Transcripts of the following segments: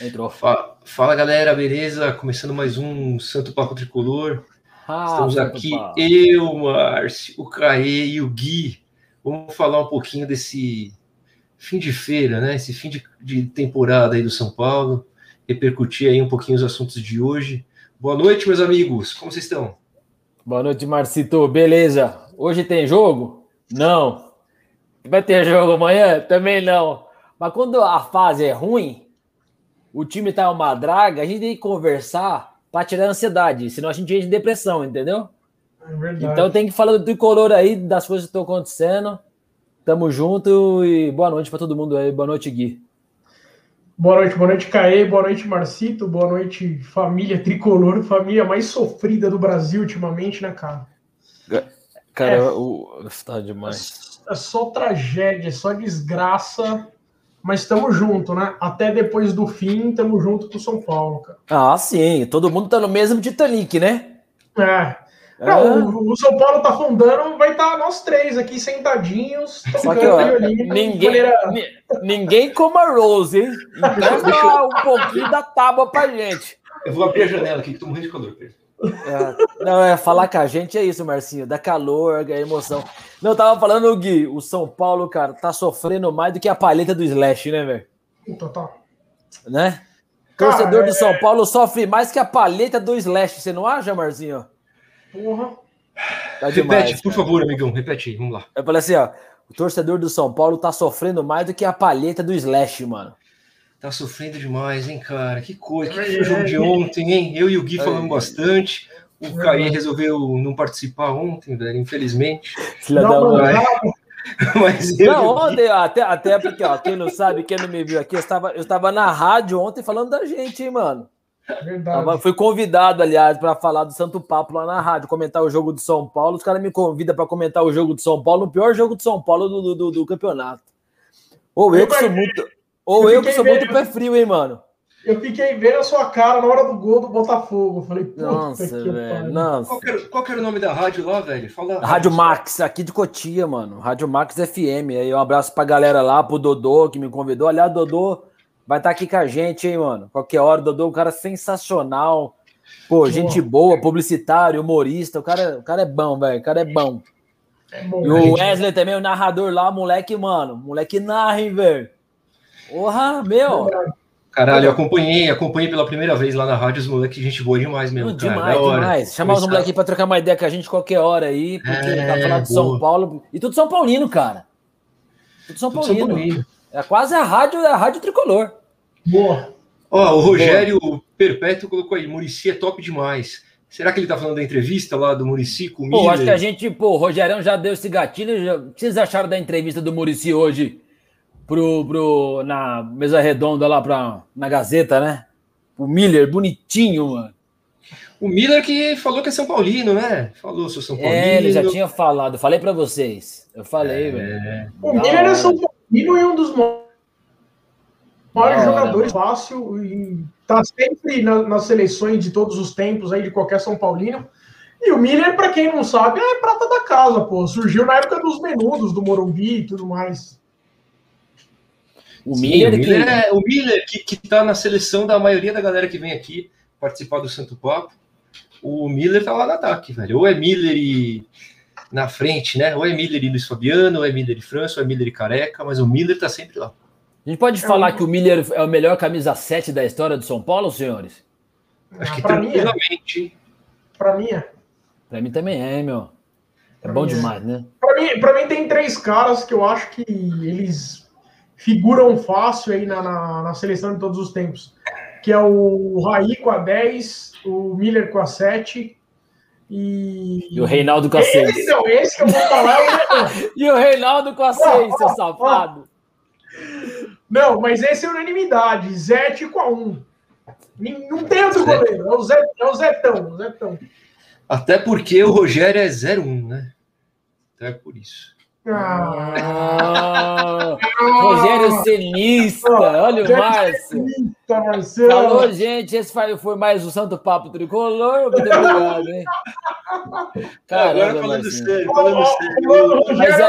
Entrou. Fala, fala, galera, beleza? Começando mais um Santo Papo Tricolor. Ah, Estamos aqui, Papo. eu, Márcio, o Caê e o Gui. Vamos falar um pouquinho desse fim de feira, né? Esse fim de, de temporada aí do São Paulo. Repercutir aí um pouquinho os assuntos de hoje. Boa noite, meus amigos. Como vocês estão? Boa noite, Marcito. Beleza? Hoje tem jogo? Não. Vai ter jogo amanhã? Também não. Mas quando a fase é ruim, o time tá uma draga, a gente tem que conversar para tirar a ansiedade, senão a gente entra em depressão, entendeu? É verdade. Então tem que falar do tricolor aí, das coisas que estão acontecendo. Tamo junto e boa noite para todo mundo aí. Boa noite, Gui. Boa noite, boa noite, Caê, boa noite, Marcito, boa noite, família tricolor, família mais sofrida do Brasil ultimamente, né, cara? Cara, é, o... tá demais. É só tragédia, só desgraça mas estamos junto, né? Até depois do fim, estamos junto com o São Paulo, cara. Ah, sim. Todo mundo tá no mesmo Titanic, né? É. é. Não, o, o, São Paulo tá afundando, vai estar tá nós três aqui sentadinhos. Só que, ó, ninguém, maneira... ninguém coma Rose, hein? Então, um pouquinho da tábua pra gente. Eu vou abrir a janela aqui, que tô morrendo de calor, Pedro. É, não, é falar com a gente é isso, Marcinho. Dá calor, é emoção. Não, eu tava falando, Gui, o São Paulo, cara, tá sofrendo mais do que a palheta do Slash, né, velho? Total. Né? Cara, Torcedor é... do São Paulo sofre mais que a palheta do Slash, você não acha, Marcinho? Porra. Tá demais, repete, por favor, amigão, repete aí, vamos lá. Eu falei assim, ó, o torcedor do São Paulo tá sofrendo mais do que a palheta do Slash, mano. Tá sofrendo demais, hein, cara? Que coisa. Que foi o jogo de ontem, hein? Eu e o Gui falamos bastante. O Caí resolveu não participar ontem, velho, infelizmente. Filha não, mãe. Mas não, ontem, até, até porque, ó, quem não sabe, quem não me viu aqui, eu estava, eu estava na rádio ontem falando da gente, hein, mano. Verdade. Tava, fui convidado, aliás, para falar do Santo Papo lá na rádio, comentar o jogo do São Paulo. Os caras me convidam para comentar o jogo do São Paulo, o pior jogo do São Paulo do, do, do campeonato. Ou eu, eu que sou muito. Ou eu, eu que sou vendo, muito pé frio, hein, mano? Eu fiquei vendo a sua cara na hora do gol do Botafogo. falei, nossa, velho. Nossa. Qual, era, qual era o nome da rádio lá, velho? Fala. Rádio Max, aqui de Cotia, mano. Rádio Max FM. Aí um abraço pra galera lá, pro Dodô que me convidou. Aliás, Dodô vai estar tá aqui com a gente, hein, mano? Qualquer hora, Dodô, um cara sensacional. Pô, gente boa, publicitário, humorista. O cara, o cara é bom, velho. O cara é bom. É bom e o Wesley também, o narrador lá, moleque, mano. Moleque narra, hein, velho. Porra, meu! Caralho, eu acompanhei, acompanhei pela primeira vez lá na rádio os moleques, gente boa demais mesmo. Cara, demais, demais. Chamar os moleques pra trocar uma ideia com a gente qualquer hora aí, porque é, tá falando de São Paulo. E tudo São Paulino, cara. Tudo São, tudo Paulino. São Paulino. É quase a rádio, a rádio tricolor. Boa. Ó, o Rogério boa. Perpétuo colocou aí, Murici é top demais. Será que ele tá falando da entrevista lá do Murici com o Pô, acho que a gente, pô, o Rogerão já deu esse gatilho. Já... O que vocês acharam da entrevista do Murici hoje? Pro, pro, na mesa redonda lá pra, na Gazeta, né? O Miller, bonitinho, mano. O Miller que falou que é São Paulino, né? Falou, sou São Paulino. É, ele já tinha falado. Falei para vocês. Eu falei, é... velho. O Miller é São Paulino e um dos maiores jogadores fácil e tá sempre na, nas seleções de todos os tempos aí de qualquer São Paulino. E o Miller, para quem não sabe, é prata da casa, pô. Surgiu na época dos menudos do Morumbi e tudo mais. O Miller, Sim, o Miller, que... é, o Miller que, que tá na seleção da maioria da galera que vem aqui participar do Santo Papo. O Miller tá lá no ataque, velho. Ou é Miller e na frente, né? Ou é Miller e Luiz Fabiano, ou é Miller e França, ou é Miller e Careca, mas o Miller tá sempre lá. A gente pode é falar um... que o Miller é o melhor camisa 7 da história do São Paulo, senhores? Acho que pra tranquilamente. Mim é. Pra mim é. Pra mim também é, meu. É pra bom demais, né? Pra mim, pra mim tem três caras que eu acho que eles figuram fácil aí na, na, na, seleção de todos os tempos, que é o Raí com a 10, o Miller com a 7 e... E o Reinaldo com a 6. Não, esse que eu vou falar é E o Reinaldo com a 6, seu safado. Não, mas esse é unanimidade, Zete com a 1. Não tem outro goleiro, é o, Zé, é o Zetão, o Zetão. Até porque o Rogério é 0-1, né? Então é por isso. Ah, Rogério Cenista, olha o Márcio. Falou, gente, esse foi mais o Santo Papo Tricolor. Muito obrigado, hein? Caramba, Agora falando sério, falando sério. Mas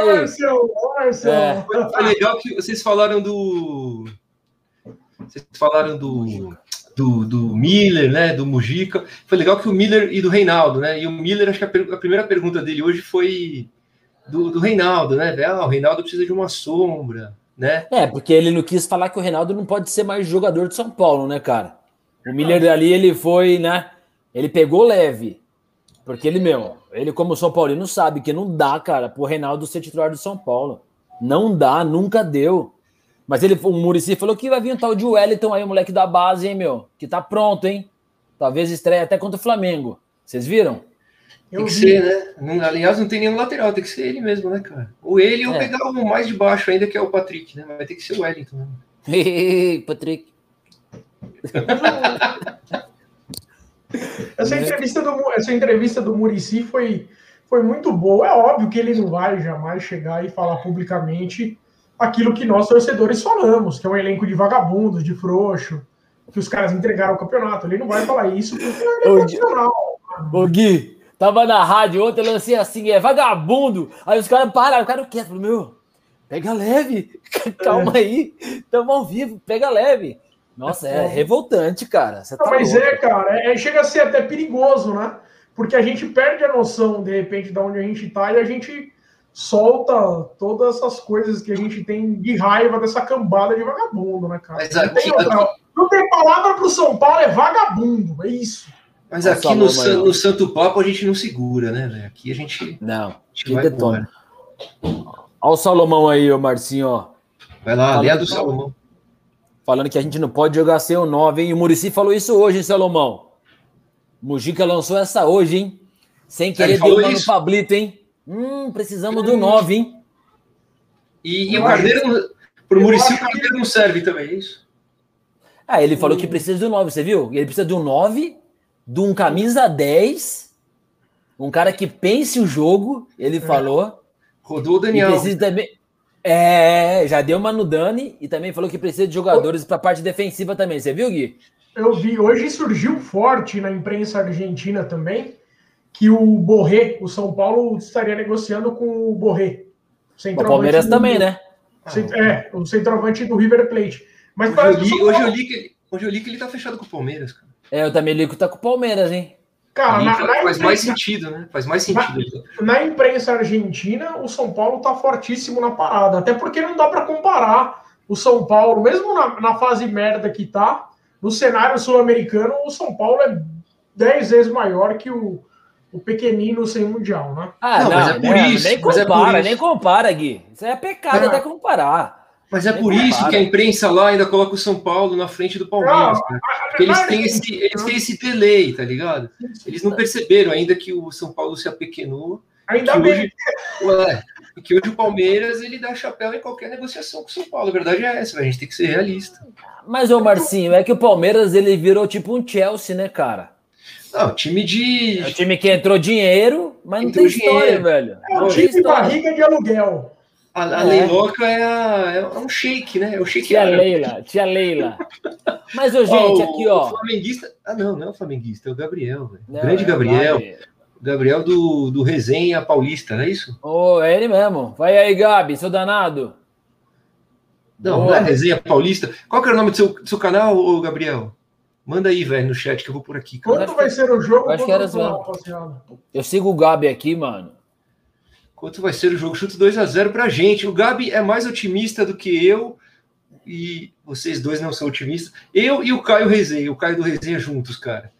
aí, é. foi legal que vocês falaram do Vocês falaram do, do, do Miller, né? Do Mujica. Foi legal que o Miller e do Reinaldo, né? E o Miller, acho que a, a primeira pergunta dele hoje foi do, do Reinaldo, né? Ah, o Reinaldo precisa de uma sombra, né? É, porque ele não quis falar que o Reinaldo não pode ser mais jogador de São Paulo, né, cara? O Miller ali, ele foi, né? Ele pegou leve. Porque ele, meu, ele como São Paulino sabe que não dá, cara, pro Reinaldo ser titular do São Paulo. Não dá, nunca deu. Mas ele, o Murici falou que vai vir um tal de Wellington aí, o moleque da base, hein, meu? Que tá pronto, hein? Talvez estreia até contra o Flamengo. Vocês viram? Tem que ser, né? Aliás, não tem nenhum lateral, tem que ser ele mesmo, né, cara? Ou ele é. ou pegar o mais de baixo ainda, que é o Patrick, né? Vai ter que ser o Wellington. Né? Patrick. essa, entrevista do, essa entrevista do Murici foi, foi muito boa. É óbvio que ele não vai jamais chegar e falar publicamente aquilo que nós torcedores falamos, que é um elenco de vagabundos, de frouxo, que os caras entregaram o campeonato. Ele não vai falar isso porque ele é profissional. Ô, Gui, Tava na rádio ontem, eu lancei assim, é vagabundo. Aí os caras pararam, o cara quieto, falou, meu, pega leve, calma é. aí, estamos ao vivo, pega leve. Nossa, é, é revoltante, cara. Não, tá mas louco. é, cara, é, chega a ser até perigoso, né? Porque a gente perde a noção, de repente, de onde a gente tá e a gente solta todas essas coisas que a gente tem de raiva dessa cambada de vagabundo, né, cara? Não tem, outra, não tem palavra pro São Paulo, é vagabundo, é isso. Mas aqui no, no, Santo Papo a gente não segura, né, velho? Aqui a gente. Não, a gente vai detona. Olha o Salomão aí, ô Marcinho, ó. Vai lá, a do Salomão. Falando que a gente não pode jogar sem o 9, hein? E o Murici falou isso hoje, hein, Salomão? Mujica lançou essa hoje, hein? Sem querer deu uma no Pablito, hein? Hum, precisamos do 9, hein? E, e o Carneiro, pro Murici, o Carneiro não serve também, é isso? Ah, ele falou que precisa do 9, você viu? Ele precisa do 9 de um camisa 10, um cara que pense o jogo, ele é. falou. Rodou o Daniel. precisa também. É, já deu uma no Dani e também falou que precisa de jogadores para a parte defensiva também. Você viu, Gui? Eu vi. Hoje surgiu forte na imprensa argentina também que o Borré, o São Paulo, estaria negociando com o Borré. O Palmeiras do... também, né? É, o centroavante do River Plate. Mas hoje, eu li, hoje, eu li que ele, hoje eu li que ele tá fechado com o Palmeiras, cara. É, o Tamelico tá com o Palmeiras, hein? Cara, na, na faz imprensa, mais sentido, né? Faz mais sentido. Na, na, imprensa argentina, o São Paulo tá fortíssimo na parada. Até porque não dá para comparar o São Paulo, mesmo na, na fase merda que tá, no cenário sul-americano, o São Paulo é 10 vezes maior que o, o pequenino sem mundial, né? Ah, não, não mas é por não, isso. Nem compara, é por isso. nem compara, Gui. Isso é pecado é. até comparar. Mas é por isso que a imprensa lá ainda coloca o São Paulo na frente do Palmeiras. Não, Porque eles têm, esse, eles têm esse delay, tá ligado? Eles não perceberam ainda que o São Paulo se apequenou. Ainda que bem. Hoje, ué, que hoje o Palmeiras ele dá chapéu em qualquer negociação com o São Paulo. A verdade é essa, a gente tem que ser realista. Mas, ô Marcinho, é que o Palmeiras ele virou tipo um Chelsea, né, cara? Não, time de. É um time que entrou dinheiro, mas entrou não tem dinheiro. história, velho. É um time de barriga de aluguel. A, a é. Leiloca é, a, é, um shake, né? É o shake Tia árabe. Leila, tia Leila. Mas, ô, gente, ó, aqui, ó. O flamenguista. Ah, não, não é o flamenguista, é o Gabriel, velho. Grande é Gabriel. O Gabriel do, do Resenha Paulista, não é isso? Ô, oh, é ele mesmo. Vai aí, Gabi, seu danado. Não, Boa. não é Resenha Paulista. Qual que era o nome do seu, do seu canal, ô, Gabriel? Manda aí, velho, no chat que eu vou por aqui. Cara. Quanto vai ser o jogo? Acho que era Eu sigo o Gabi aqui, mano. Quanto vai ser o jogo? Chuto 2 a 0 para a gente. O Gabi é mais otimista do que eu, e vocês dois não são otimistas. Eu e o Caio Resenha, o Caio do Resenha juntos, cara.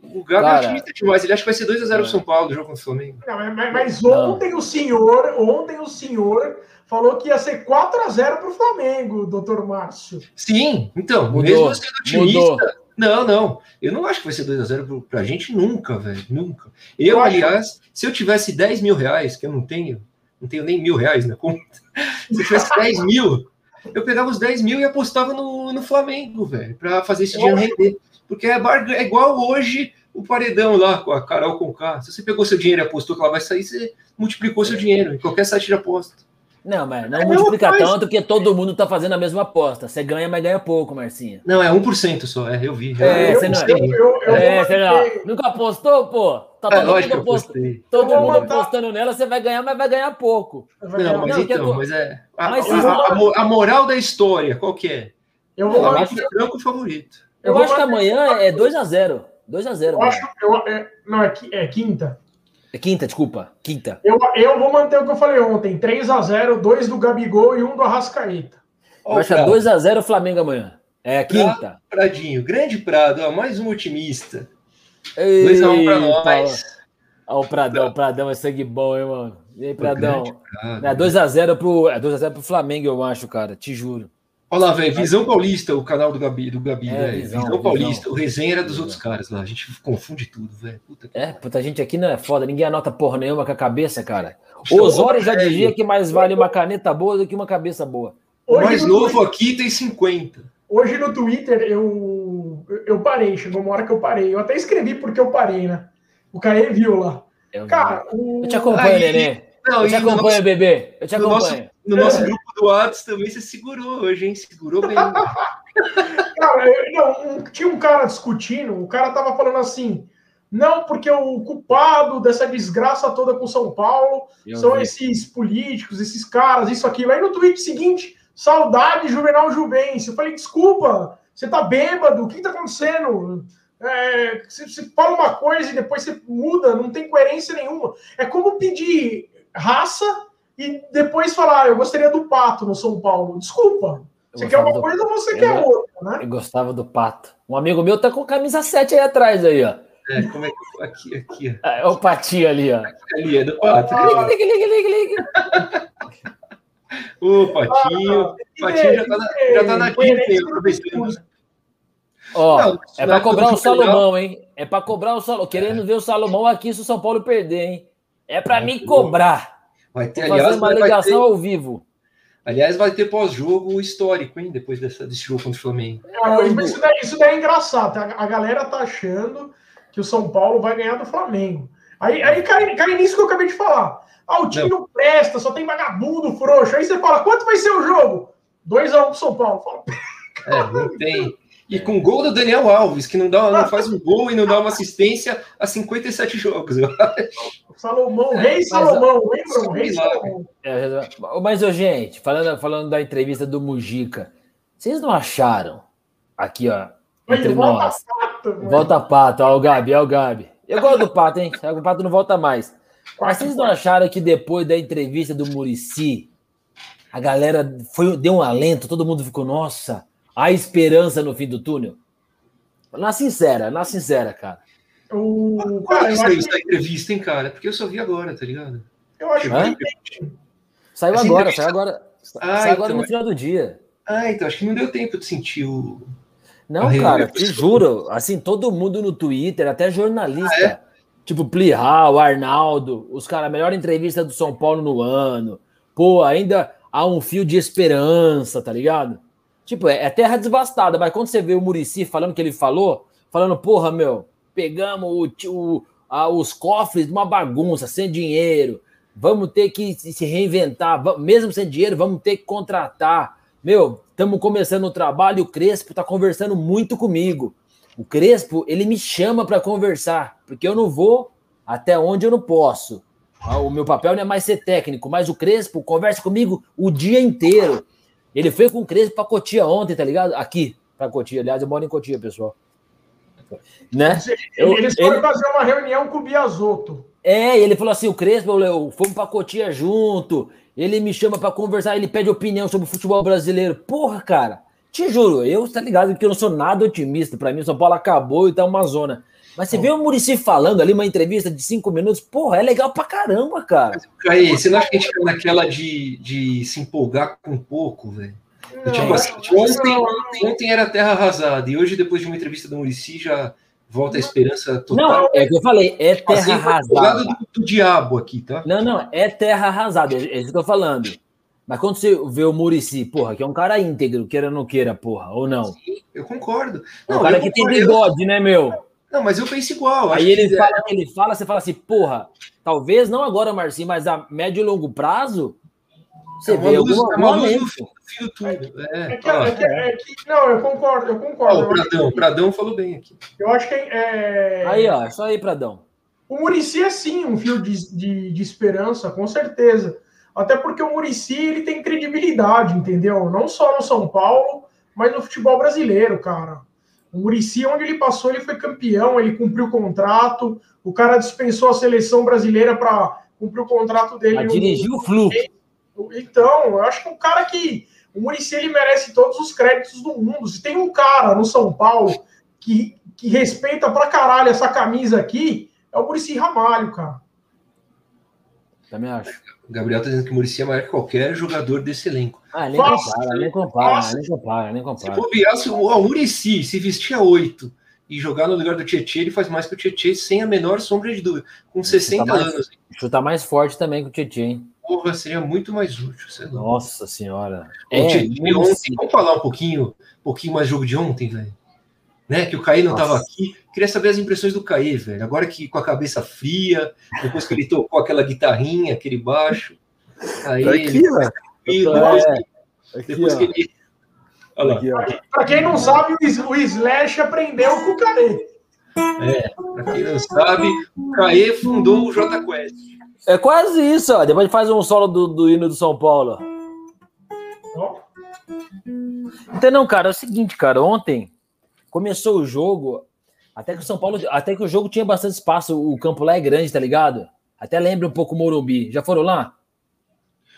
O Gabi é cara, é otimista demais. Ele acha que vai ser 2 a 0 o São Paulo, o jogo contra o Flamengo. Não, mas, mas ontem não. o senhor, ontem o senhor falou que ia ser 4 a 0 para o Flamengo, doutor Márcio. Sim, então, mudou, mesmo sendo otimista, mudou. Não, não. Eu não acho que vai ser 2x0 pra gente nunca, velho. Nunca. Eu, eu aliás, se eu tivesse 10 mil reais, que eu não tenho, não tenho nem mil reais na conta, se eu tivesse 10 mil, eu pegava os 10 mil e apostava no, no Flamengo, velho, pra fazer esse dinheiro render. Porque é, é igual hoje o paredão lá com a Carol Conká. Se você pegou seu dinheiro e apostou que ela vai sair, você multiplicou seu dinheiro em qualquer site de aposta. Não, mas não é multiplica tanto que todo mundo tá fazendo a mesma aposta. Você ganha, mas ganha pouco, Marcinha. Não, é 1% só, é, eu vi. É, você não, eu, eu, é, você não, nunca apostou, pô? Tá todo é, mundo, aposto, todo mundo apostando nela, você vai ganhar, mas vai ganhar pouco. Não, mas não, então, mas é. A, mas a, a, a, moral da história, qual que é? Eu, vou acho que é favorito. Eu, eu acho que amanhã é 2x0. 2x0. Eu acho, eu, é, não, é, é quinta. É quinta, desculpa. Quinta. Eu, eu vou manter o que eu falei ontem: 3x0, 2 do Gabigol e 1 do Arrascaeta. Que é 2x0 Flamengo amanhã. É quinta. Pradinho, grande Prado, ó, mais um otimista. 2x1 pra nós. Ó, o Pradão, o Pradão é sangue bom, hein, mano? E aí, Pradão? É 2x0 pro, é 2x0 pro Flamengo, eu acho, cara. Te juro. Olha lá, velho, Visão Paulista, o canal do Gabi, do Gabi, é, velho. Visão, Visão, Paulista, visão. o resenha era dos outros caras lá. A gente confunde tudo, velho. É, puta, gente aqui não é foda, ninguém anota porra nenhuma com a cabeça, cara. O Osório já dizia que mais vale uma caneta boa do que uma cabeça boa. O mais novo Twitter, aqui tem 50. Hoje no Twitter eu, eu parei, chegou uma hora que eu parei. Eu até escrevi porque eu parei, né? O Caê viu lá. Eu cara, o... eu te acompanho, Aí, Nenê. Não, eu te acompanho, nosso, bebê. Eu te acompanho. Nosso, no nosso grupo do Whats também você segurou hoje, hein? Segurou bem. cara, eu, não, um, tinha um cara discutindo, o cara tava falando assim. Não, porque o culpado dessa desgraça toda com São Paulo eu são vi. esses políticos, esses caras, isso, aquilo. Aí no tweet seguinte, saudade Juvenal Juvencio. Eu falei, desculpa, você tá bêbado, o que tá acontecendo? É, você, você fala uma coisa e depois você muda, não tem coerência nenhuma. É como pedir raça e depois falar, ah, eu gostaria do pato no São Paulo. Desculpa. Você quer uma do... coisa ou você eu quer outra, né? Eu gostava do pato. Um amigo meu tá com camisa 7 aí atrás aí, ó. É, como é que. Aqui, aqui. Ah, é o patinho ali, ó. Ali, é do pato. Ah, liga, liga, liga, liga. Ô, patinho. Ah, patinho já tá na, já tá na quinta, Ó, não, é para cobrar o Salomão, hein? É para cobrar o Salomão. Querendo ver o Salomão aqui se o São Paulo perder, hein? É para me cobrar. Vai ter, Vou aliás, uma ligação ter... ao vivo. Aliás, vai ter pós-jogo histórico, hein? Depois dessa, desse jogo contra o Flamengo. É, isso, daí, isso daí é engraçado. Tá? A galera tá achando que o São Paulo vai ganhar do Flamengo. Aí, aí cai, cai nisso que eu acabei de falar. Ah, o time não, não presta, só tem vagabundo, frouxo. Aí você fala, quanto vai ser o jogo? 2x1 um pro São Paulo. Fala, é, não tem. E com gol do Daniel Alves, que não, dá, não faz um gol e não dá uma assistência a 57 jogos, eu acho. Salomão, rei Salomão, lembram? Rei Salomão. É, mas, gente, falando, falando da entrevista do Mujica, vocês não acharam aqui, ó, entre volta nós. Pato, volta pato, ó, o Gabi, é o Gabi. Eu gosto do pato, hein? O pato não volta mais. Mas vocês não acharam que depois da entrevista do Murici, a galera foi, deu um alento, todo mundo ficou, nossa, Há esperança no fim do túnel? Na sincera, na sincera, cara. O... Cara, eu acho... da entrevista, hein, cara? Porque eu só vi agora, tá ligado? Eu acho que... Saiu Essa agora, entrevista... saiu agora. Ah, saiu agora no final do dia. Ah, então, acho que não deu tempo de sentir o... Não, cara, te juro. Assim, todo mundo no Twitter, até jornalista, ah, é? tipo Plihal, Arnaldo, os caras, melhor entrevista do São Paulo no ano. Pô, ainda há um fio de esperança, tá ligado? Tipo, é, é terra devastada, mas quando você vê o Murici falando que ele falou, falando, porra, meu, pegamos o, o, a, os cofres de uma bagunça, sem dinheiro, vamos ter que se reinventar, mesmo sem dinheiro, vamos ter que contratar. Meu, estamos começando o trabalho o Crespo está conversando muito comigo. O Crespo, ele me chama para conversar, porque eu não vou até onde eu não posso. Ah, o meu papel não é mais ser técnico, mas o Crespo conversa comigo o dia inteiro. Ele foi com o Crespo pra Cotia ontem, tá ligado? Aqui, pra Cotia. Aliás, eu moro em Cotia, pessoal. Né? Eles foram ele... fazer uma reunião com o Biasotto. É, ele falou assim: o Crespo, eu, fomos pra Cotia junto. Ele me chama para conversar, ele pede opinião sobre o futebol brasileiro. Porra, cara, te juro, eu tá ligado que eu não sou nada otimista. Para mim, o São Paulo acabou e tá uma zona. Mas você vê o Murici falando ali, uma entrevista de cinco minutos, porra, é legal pra caramba, cara. Aí, você não acha que a gente caiu naquela de, de se empolgar com pouco, velho? Tipo assim, ontem, ontem era terra arrasada, e hoje, depois de uma entrevista do Murici, já volta a esperança total. Não, é o que eu falei, é terra assim, arrasada. Do, do diabo aqui, tá? Não, não, é terra arrasada, é isso que eu tô falando. Mas quando você vê o Murici, porra, que é um cara íntegro, queira ou não queira, porra, ou não? Sim, eu concordo. É um cara que tem bigode, né, meu? Não, mas eu penso igual. Aí ele que... fala ele fala, você fala assim, porra, talvez não agora, Marcinho, mas a médio e longo prazo, você é vê luz, alguma, é uma luz no fim, do túnel. É, é, que, é, que, é que, não, eu concordo, eu concordo. o Pradão, o Pradão falou bem aqui. Eu acho que é. Aí, ó, é só aí, Pradão. O Murici é sim um fio de, de, de esperança, com certeza. Até porque o Murici ele tem credibilidade, entendeu? Não só no São Paulo, mas no futebol brasileiro, cara. O Murici, onde ele passou, ele foi campeão, ele cumpriu o contrato, o cara dispensou a seleção brasileira para cumprir o contrato dele. dirigiu o Flu. Então, eu acho que o cara que. O Murici ele merece todos os créditos do mundo. Se tem um cara no São Paulo que, que respeita pra caralho essa camisa aqui, é o Murici Ramalho, cara. Também acho. O Gabriel tá dizendo que o Murici é maior que qualquer jogador desse elenco. Ah, nem compara, nem compara, nem compara, nem compara. Se bobear, se o Murici se vestir a 8 e jogar no lugar do Tietchan, ele faz mais que o Tietchan sem a menor sombra de dúvida. Com 60 chuta mais, anos. Chuta mais forte também que o Tietchan, hein? Porra, seria muito mais útil. Sei lá. Nossa senhora. É, ontem, vamos falar um pouquinho, um pouquinho mais jogo de ontem, velho. Né? Que o Caí não estava aqui. Queria saber as impressões do Caí, velho. Agora que com a cabeça fria, depois que ele tocou aquela guitarrinha, aquele baixo. Aí tá aqui, ele... velho. Depois, é. depois que ele para quem não sabe, o Slash aprendeu com o Caê. É, para quem não sabe, o Caê fundou o J Quest. É quase isso, ó. Depois faz um solo do, do hino do São Paulo. Oh. Então, não, cara, é o seguinte, cara. Ontem começou o jogo, até que o São Paulo, até que o jogo tinha bastante espaço. O campo lá é grande, tá ligado? Até lembra um pouco o Morumbi. Já foram lá?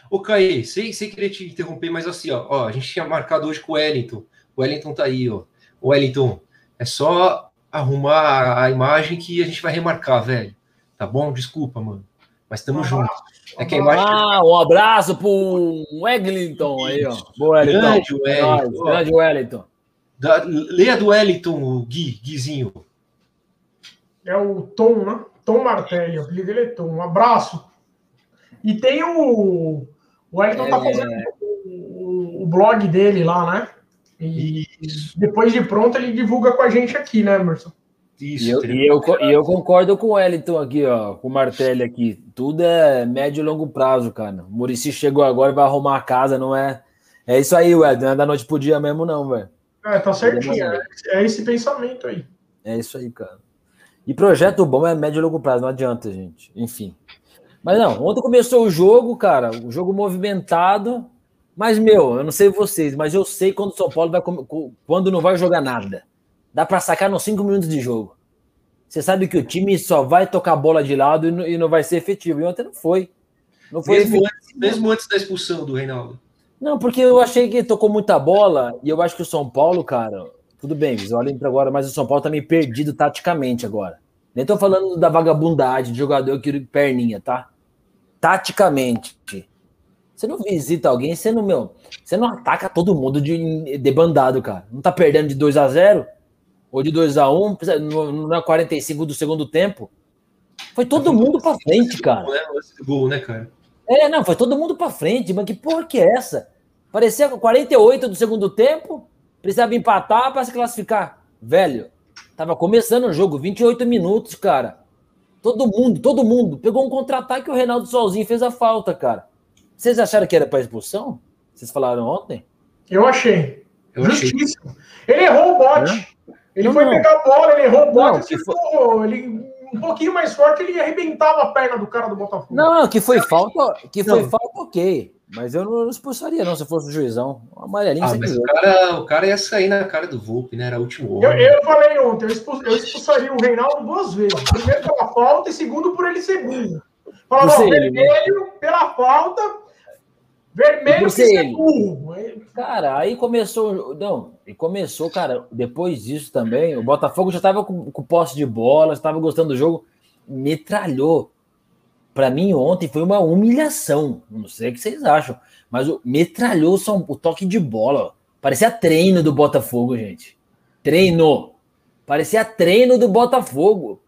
Ô, Caê, sem, sem querer te interromper, mas assim, ó, ó, a gente tinha marcado hoje com o Wellington. O Wellington tá aí, ó. O Wellington, é só arrumar a imagem que a gente vai remarcar, velho. Tá bom? Desculpa, mano. Mas estamos juntos. É que a imagem... Ah, um abraço pro Wellington aí, ó. Boa, Wellington. Grande Wellington. Grande Wellington. Da, leia do Wellington, o Gui, Guizinho. É o Tom, né? Tom Martelli, o apelido dele é Tom. Um abraço. E tem o, o Wellington tá é... tá fazendo o, o, blog dele lá, né? E Isso. depois de pronto ele divulga com a gente aqui, né, Emerson? Isso. E eu, e eu, e eu concordo com o Wellington aqui, ó, com o Martelli aqui. Tudo é médio e longo prazo, cara. O Murici chegou agora e vai arrumar a casa, não é? É isso aí, Wellington. Não é da noite pro dia mesmo, não, velho. É, tá certinho. É, é esse pensamento aí. É isso aí, cara. E projeto bom é médio e longo prazo, não adianta, gente. Enfim. Mas não, ontem começou o jogo, cara, o jogo movimentado. Mas, meu, eu não sei vocês, mas eu sei quando o São Paulo vai quando não vai jogar nada. Dá para sacar nos cinco minutos de jogo. Você sabe que o time só vai tocar a bola de lado e não, vai ser efetivo. E ontem não foi. Não foi mesmo, antes, mesmo antes da expulsão do Reinaldo. Não, porque eu achei que tocou muita bola e eu acho que o São Paulo, cara, tudo bem, olhem para agora, mas o São Paulo tá meio perdido taticamente agora. Nem tô falando da vagabundagem de jogador que perninha, tá? taticamente. Você não visita alguém, você não, meu, você não ataca todo mundo de, de bandado, cara. Não tá perdendo de 2 a 0 ou de 2 a 1 no, na 45 do segundo tempo. Foi todo mundo para frente, cara. Gol, né, cara? É, não, foi todo mundo para frente, mas que porra que é essa? Parecia 48 do segundo tempo, precisava empatar para se classificar. Velho, tava começando o jogo, 28 minutos, cara. Todo mundo, todo mundo. Pegou um contra-ataque e o Reinaldo sozinho fez a falta, cara. Vocês acharam que era para expulsão? Vocês falaram ontem? Eu achei. Eu Justiça. Achei. Ele errou o bote. É? Ele não, foi não. pegar a bola, ele errou o bote. Não, ele, um pouquinho mais forte, ele arrebentava a perna do cara do Botafogo. Não, que foi falta, que foi falta, ok. Mas eu não expulsaria, não, se fosse o juizão. O amarelinho. Ah, mas o cara, o cara ia sair na cara do Volpe, né? Era o último eu, eu, falei ontem, eu, eu, expulsaria o Reinaldo duas vezes. Primeiro pela falta e segundo por ele ser burro. Falava, vermelho pela falta, vermelho por ser burro. Cara, aí começou. Não, e começou, cara, depois disso também, o Botafogo já tava com, com posse de bola, estava gostando do jogo, metralhou para mim ontem foi uma humilhação. Não sei o que vocês acham, mas o metralhou só o toque de bola. Parecia treino do Botafogo, gente. Treino. Parecia treino do Botafogo.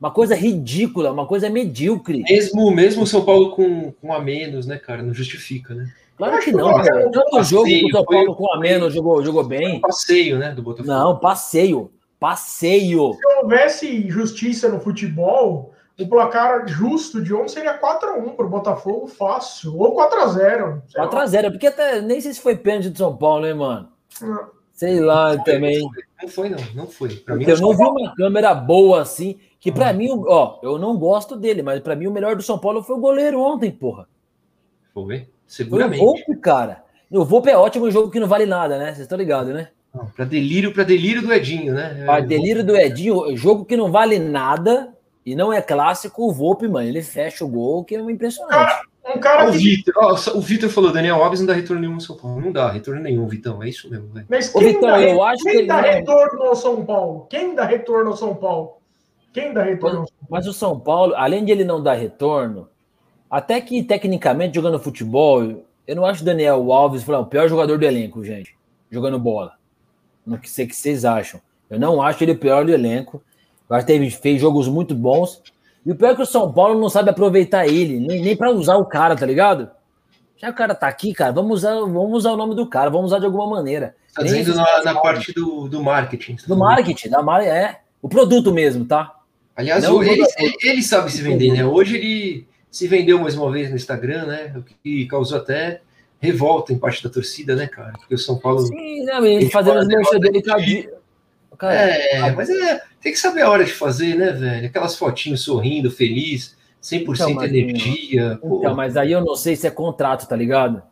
Uma coisa ridícula, uma coisa medíocre. Mesmo mesmo São Paulo com, com a menos, né, cara? Não justifica, né? Claro que não, cara. Tanto jogo que o São Paulo com a menos jogou, jogou bem. Um passeio, né, do Botafogo. Não, passeio. Passeio. Se houvesse justiça no futebol, o placar justo de ontem seria 4x1 para o Botafogo, fácil. Ou 4x0. 4x0, porque até nem sei se foi pênalti de São Paulo, hein, mano? Não. Sei lá não também. Não foi, não. Não foi. Pra mim, eu não vi uma câmera boa assim. Que para hum. mim, ó, eu não gosto dele, mas para mim o melhor do São Paulo foi o goleiro ontem, porra. Foi? Seguramente. Foi o Volpe, cara. O Volpe é ótimo jogo que não vale nada, né? Vocês estão ligados, né? Para delírio, para delírio do Edinho, né? Para delírio do Edinho, jogo que não vale nada e não é clássico, o Volpe, mano, ele fecha o gol, que é impressionante. Cara, um cara o Vitor, o Vitor falou, Daniel Alves não dá retorno nenhum no São Paulo. Não dá retorno nenhum, Vitão. É isso mesmo, velho. Mas quem, Vitão, dá, eu acho quem que dá retorno ao São Paulo? Quem dá retorno ao São Paulo? Quem dá retorno ao São Paulo? Mas o São Paulo, além de ele não dar retorno, até que tecnicamente jogando futebol, eu não acho o Daniel Alves o pior jogador do elenco, gente, jogando bola. Não sei o que vocês acham. Eu não acho ele o pior do elenco. Que ele fez jogos muito bons. E o pior é que o São Paulo não sabe aproveitar ele, nem, nem para usar o cara, tá ligado? Já o cara tá aqui, cara, vamos usar, vamos usar o nome do cara, vamos usar de alguma maneira. Tá dizendo na, na parte do, do marketing. Do marketing, da mar... é. O produto mesmo, tá? Aliás, não, ele, ele, ele sabe se vender, né? Hoje ele se vendeu mais uma vez no Instagram, né? O que causou até revolta em parte da torcida, né, cara? Porque o São Paulo. Sim, né, ele fazendo as merchan dele de... cara, É, mas é, tem que saber a hora de fazer, né, velho? Aquelas fotinhos sorrindo, feliz, 100% então, mas, energia. Então, mas aí eu não sei se é contrato, tá ligado?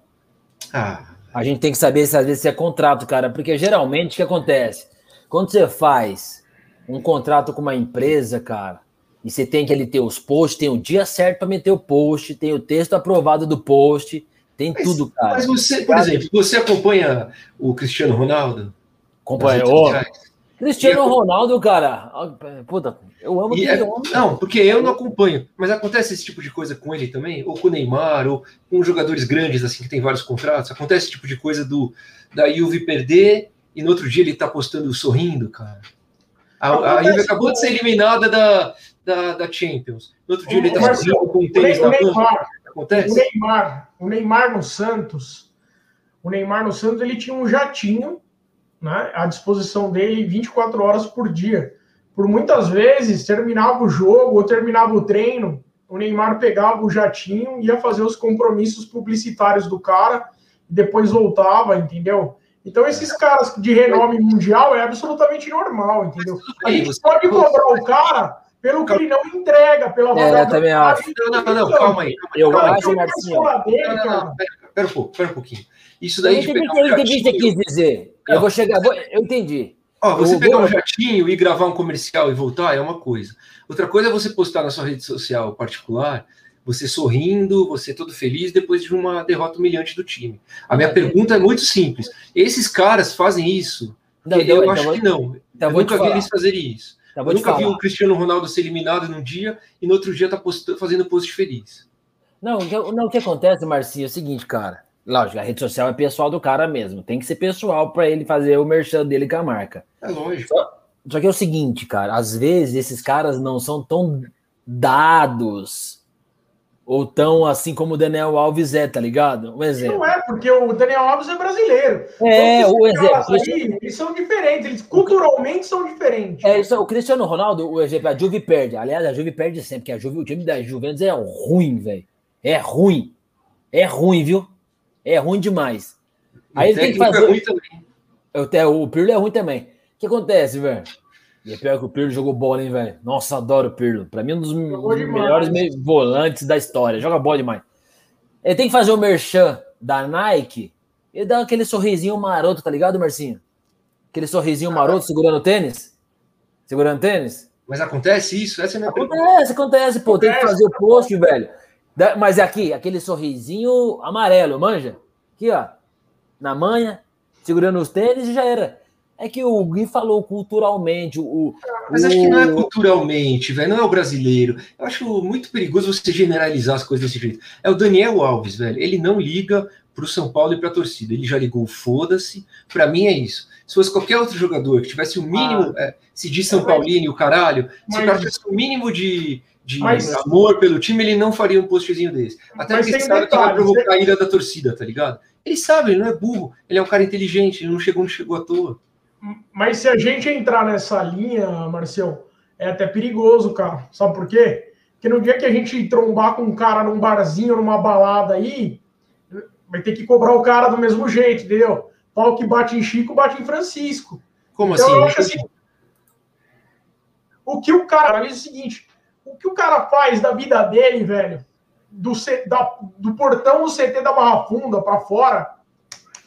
Ah. A gente tem que saber se às vezes se é contrato, cara, porque geralmente o que acontece? Quando você faz um contrato com uma empresa, cara, e você tem que ali ter os posts, tem o dia certo para meter o post, tem o texto aprovado do post, tem mas, tudo, cara. Mas você, por exemplo, você acompanha o Cristiano Ronaldo? Acompanhou. Cristiano Ronaldo, cara, puta, eu amo é, Não, porque eu não acompanho, mas acontece esse tipo de coisa com ele também, ou com o Neymar, ou com jogadores grandes assim que tem vários contratos. Acontece esse tipo de coisa do da Juve perder e no outro dia ele tá postando sorrindo, cara. A, a Juve acabou de ser eliminada da, da, da Champions. No outro dia ele está subindo com o tênis na mão. Acontece? O Neymar, o Neymar no Santos, o Neymar no Santos, ele tinha um jatinho né, à disposição dele 24 horas por dia. Por muitas vezes, terminava o jogo ou terminava o treino, o Neymar pegava o jatinho, ia fazer os compromissos publicitários do cara, e depois voltava, entendeu? Então, esses caras de renome mundial é absolutamente normal, entendeu? A gente pode cobrar o cara pelo que ele não entrega, pela é, eu também acho. Não, não, não, calma aí. Calma, eu calma, acho, Marcinho. Pera um pouco, pera um pouquinho. Isso daí. Eu entendi o que você quis dizer. Eu vou chegar. Eu entendi. Ó, você pegar um jatinho e gravar um comercial e voltar é uma coisa. Outra coisa é você postar na sua rede social particular, você sorrindo, você todo feliz depois de uma derrota humilhante do time. A minha pergunta é muito simples. Esses caras fazem isso? Não, eu então, acho então, que não. Então, eu nunca vi eles fazerem isso. Eu nunca vi o Cristiano Ronaldo ser eliminado num dia e no outro dia tá post... fazendo post feliz. Não, não, o que acontece, Marcinho, é o seguinte, cara. Lógico, a rede social é pessoal do cara mesmo. Tem que ser pessoal para ele fazer o merchan dele com a marca. É lógico. Só, só que é o seguinte, cara. Às vezes esses caras não são tão dados ou tão assim como o Daniel Alves é, tá ligado? Um exemplo. Não é, porque o Daniel Alves é brasileiro. É, o exemplo. Aí, eles são diferentes, eles culturalmente são diferentes. É, isso, o Cristiano Ronaldo, o exemplo, a Juve perde. Aliás, a Juve perde sempre, porque a Juve, o time da Juventus é ruim, velho. É ruim. É ruim, viu? É ruim demais. Aí ele tem que fazer. É ruim também. O, o Pirlo é ruim também. O que acontece, velho? E é pior que o Pirlo jogou bola, hein, velho? Nossa, adoro o Pirlo. Pra mim, um dos melhores volantes da história. Joga bola demais. Ele tem que fazer o merchan da Nike e dá aquele sorrisinho maroto, tá ligado, Marcinho? Aquele sorrisinho maroto segurando o tênis? Segurando o tênis? Mas acontece isso? Essa é a minha acontece, pergunta. acontece, pô. Acontece. Tem que fazer o post, velho. Mas é aqui, aquele sorrisinho amarelo, manja? Aqui, ó. Na manha, segurando os tênis e já era. É que o Gui falou culturalmente. O, Mas acho que não é culturalmente, velho. Não é o brasileiro. Eu acho muito perigoso você generalizar as coisas desse jeito. É o Daniel Alves, velho. Ele não liga para o São Paulo e para a torcida. Ele já ligou, foda-se. Para mim é isso. Se fosse qualquer outro jogador que tivesse o mínimo, ah, é, se diz São Paulino e o caralho, mas, se o cara tivesse o mínimo de, de mas, amor pelo time, ele não faria um postzinho desse. Até porque ele sabe que vai provocar a ira da torcida, tá ligado? Ele sabe, ele não é burro. Ele é um cara inteligente, ele não chegou, não chegou à toa. Mas se a gente entrar nessa linha, Marcel, é até perigoso, cara. Sabe por quê? Porque no dia que a gente trombar com um cara num barzinho, numa balada aí, vai ter que cobrar o cara do mesmo jeito, entendeu? Pau que bate em Chico, bate em Francisco. Como então, assim? Eu acho assim. O que o cara. Olha é o seguinte: o que o cara faz da vida dele, velho, do, C, da, do portão do CT da Barra Funda para fora,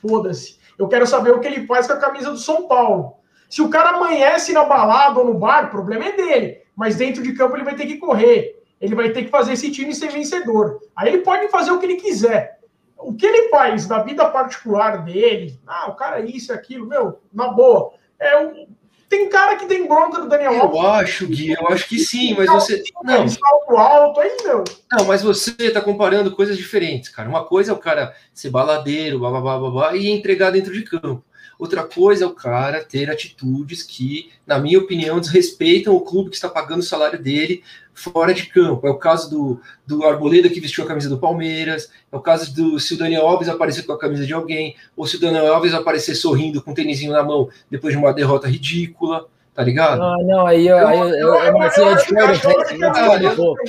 foda-se. Eu quero saber o que ele faz com a camisa do São Paulo. Se o cara amanhece na balada ou no bar, o problema é dele. Mas dentro de campo ele vai ter que correr. Ele vai ter que fazer esse time ser vencedor. Aí ele pode fazer o que ele quiser. O que ele faz na vida particular dele, ah, o cara é isso, aquilo, meu, na boa. É o, tem cara que tem bronca do Daniel Alves. Eu acho, Gui, eu acho que sim, mas você. Não, salto alto aí, meu. Não, mas você tá comparando coisas diferentes, cara. Uma coisa é o cara ser baladeiro, blá, blá, blá, blá, blá e entregar dentro de campo. Outra coisa é o cara ter atitudes que, na minha opinião, desrespeitam o clube que está pagando o salário dele fora de campo. É o caso do, do Arboleda que vestiu a camisa do Palmeiras, é o caso do se o Daniel Alves aparecer com a camisa de alguém, ou se o Daniel Alves aparecer sorrindo com um tênisinho na mão depois de uma derrota ridícula. Tá ligado? Ah, não, aí eu, aí eu, eu, eu, eu discordo um pouco.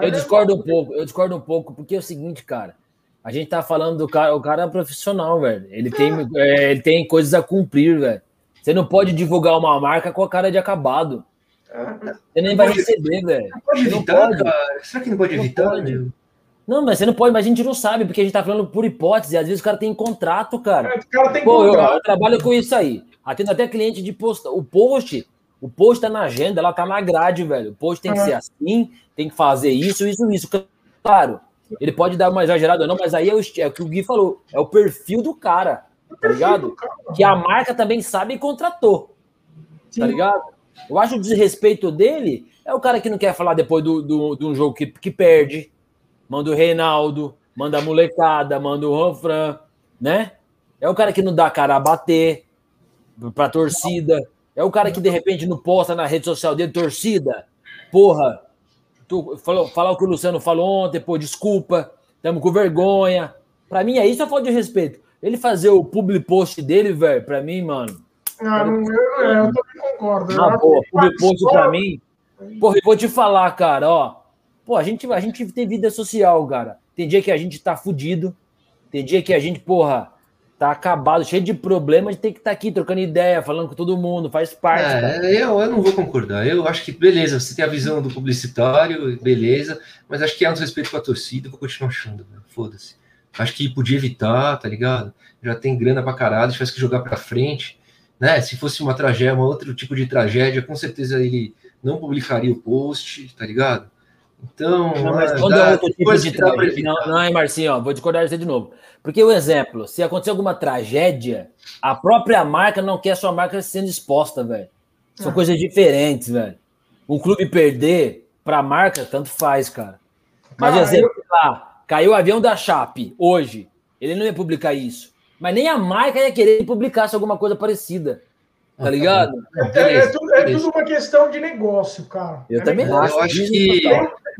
Eu discordo um pouco, eu discordo um pouco, porque é o seguinte, cara. A gente tá falando do cara, o cara é profissional, velho. Ele tem, é, ele tem coisas a cumprir, velho. Você não pode divulgar uma marca com a cara de acabado. Você nem vai receber, velho. Não pode evitar, cara. Será que não pode evitar, pode. Não, mas você não pode, mas a gente não sabe, porque a gente tá falando por hipótese. Às vezes o cara tem contrato, cara. É, o cara tem Pô, contrato. Eu, eu, trabalho com isso aí. Atendo até cliente de post. O post, o post tá na agenda, ela tá na grade, velho. O post tem que é. ser assim, tem que fazer isso, isso, isso. Claro, ele pode dar uma exagerada ou não, mas aí é o, é o que o Gui falou, é o perfil do cara, tá ligado? Que a marca também sabe e contratou, tá ligado? Eu acho o desrespeito dele é o cara que não quer falar depois do, do, de um jogo que, que perde, manda o Reinaldo, manda a molecada, manda o Ranfran, né? É o cara que não dá cara a bater pra torcida. É o cara que de repente não posta na rede social dele, torcida. Porra, Tu falou, falar o que o Luciano falou ontem, pô, desculpa, estamos com vergonha. Para mim, é isso a falta de respeito. Ele fazer o public post dele, velho, para mim, mano. Ah, não, eu, é, eu também concordo. Na boa, post para mim. Porra, eu vou te falar, cara, ó. Pô, a gente, a gente tem vida social, cara. Tem dia que a gente tá fudido. Tem dia que a gente, porra, tá acabado, cheio de problemas, tem que estar tá aqui trocando ideia, falando com todo mundo, faz parte. É, eu, eu não vou concordar. Eu acho que, beleza, você tem a visão do publicitário, beleza, mas acho que é um respeito com a torcida, eu vou continuar achando, foda-se. Acho que podia evitar, tá ligado? Já tem grana pra caralho, tivesse que jogar pra frente, né? Se fosse uma tragédia, um outro tipo de tragédia, com certeza ele não publicaria o post, tá ligado? Então, não, mas quando dá, é outro tipo de tragédia. Não, não é, Marcinho, ó, vou discordar de você de novo. Porque o exemplo, se acontecer alguma tragédia, a própria marca não quer a sua marca sendo exposta, velho. São ah. coisas diferentes, velho. Um clube perder para a marca, tanto faz, cara. Mas, cara, exemplo, eu... lá, caiu o avião da Chape hoje. Ele não ia publicar isso. Mas nem a marca ia querer publicar alguma coisa parecida. Tá ligado? É, é, é, tudo, é, tudo, uma questão de negócio, cara. Eu também acho. Eu acho que.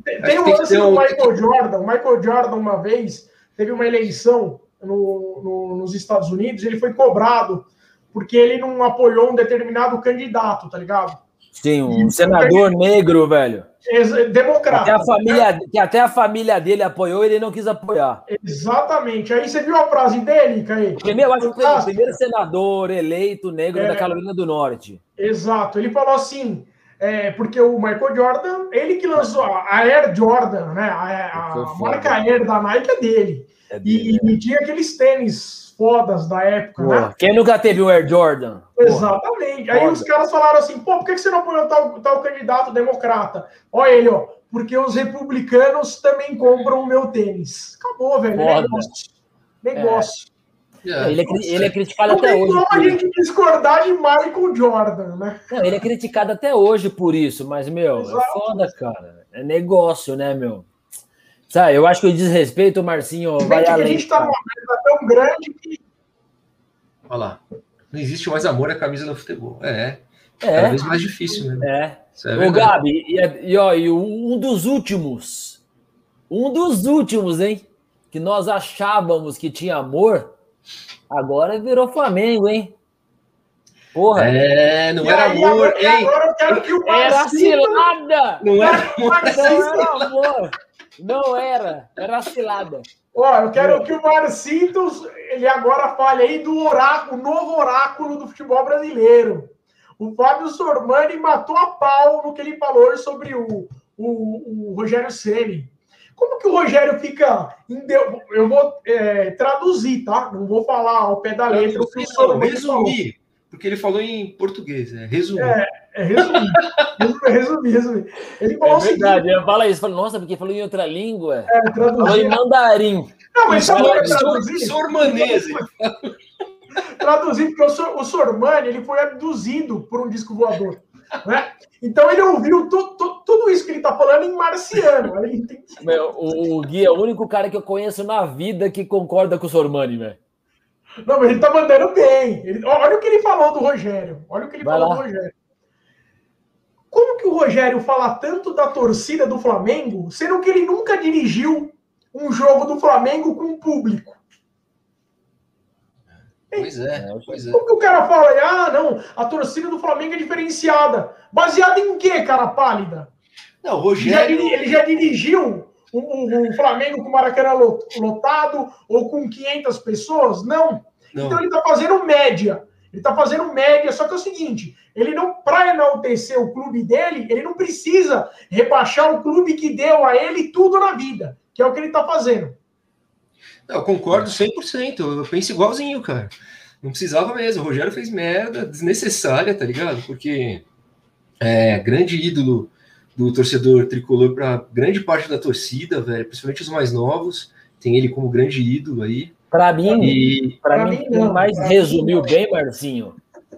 Tem, tem, um lance do Michael Jordan. O Michael Jordan, uma vez, teve uma eleição no, no, nos Estados Unidos, ele foi cobrado porque ele não apoiou um determinado candidato, tá ligado? Sim, um senador negro, velho. Democrata. Até a, família, que até a família dele apoiou ele não quis apoiar. Exatamente. Aí você viu a frase dele, Caí? Primeiro, acho que o primeiro senador eleito negro é, da Carolina do Norte. Exato. Ele falou assim: é, porque o Michael Jordan, ele que lançou a Air Jordan, né? A, a marca Air da Nike é dele. É dele e, é. e, tinha aqueles tênis fodas da época, Pô, né? Quem nunca teve o Air Jordan? Exatamente. Porra. Aí Foda. os caras falaram assim: pô, por que você não apoiou tal, tal candidato democrata? Olha ele, ó. Porque os republicanos também compram o meu tênis. Acabou, velho. Foda. Negócio. Negócio. É. É, ele, é, ele é criticado até hoje. Não a gente discordar de Michael Jordan, né? Não, ele é criticado até hoje por isso, mas, meu, é Exato. é foda, cara. É negócio, né, meu? Sabe, eu acho que o desrespeito, Marcinho, vai além. A gente tá numa grande que. Olha lá. Não existe mais amor à camisa no futebol. É. É. Cada vez mais difícil, né? É. é Ô, Gabi, e, e, ó, e um dos últimos, um dos últimos, hein? Que nós achávamos que tinha amor, Agora virou Flamengo, hein? Porra. É, não era aí, amor, agora, hein? Agora eu quero que o Era cilada! Não era amor. Não era amor. Não era. Era cilada. Ó, eu quero que o Marcintos, ele agora fale aí do oráculo, novo oráculo do futebol brasileiro. O Fábio Sormani matou a pau no que ele falou sobre o, o, o Rogério Ceni. Como que o Rogério fica. Eu vou é, traduzir, tá? Não vou falar ao pé da letra. o que não, resumir, porque ele falou em português, é resumir. É, é resumir. resumir, resumir, Ele falou é verdade, seguinte, fala isso. Fala, Nossa, porque falou em outra língua. É, traduzir. Falou em mandarim. Não, mas sabe é traduzir? Sormanese. Traduzir, porque o, Sormani ele foi abduzido por um disco voador. Né? Então ele ouviu tu, tu, tudo isso que ele está falando em marciano. Meu, o, o Gui é o único cara que eu conheço na vida que concorda com o Sormani, velho. Não, mas ele tá mandando bem. Ele, olha o que ele falou do Rogério. Olha o que ele Vai falou lá. do Rogério. Como que o Rogério fala tanto da torcida do Flamengo, sendo que ele nunca dirigiu um jogo do Flamengo com público? Pois é, pois é. Como que o cara fala, ah, não, a torcida do Flamengo é diferenciada. Baseada em quê, cara pálida? Não, o Rogério... Ele já, ele já dirigiu o, o, o, Flamengo com o Maracanã lotado ou com 500 pessoas? Não. não. Então ele está fazendo média. Ele está fazendo média, só que é o seguinte: ele não, para enaltecer o clube dele, ele não precisa rebaixar o clube que deu a ele tudo na vida, que é o que ele está fazendo. Eu concordo 100%. Eu penso igualzinho, cara. Não precisava mesmo. O Rogério fez merda desnecessária, tá ligado? Porque é grande ídolo do torcedor tricolor para grande parte da torcida, velho, principalmente os mais novos. Tem ele como grande ídolo aí. Para mim, e... para mim, quem mais resumiu bem, Marcinho,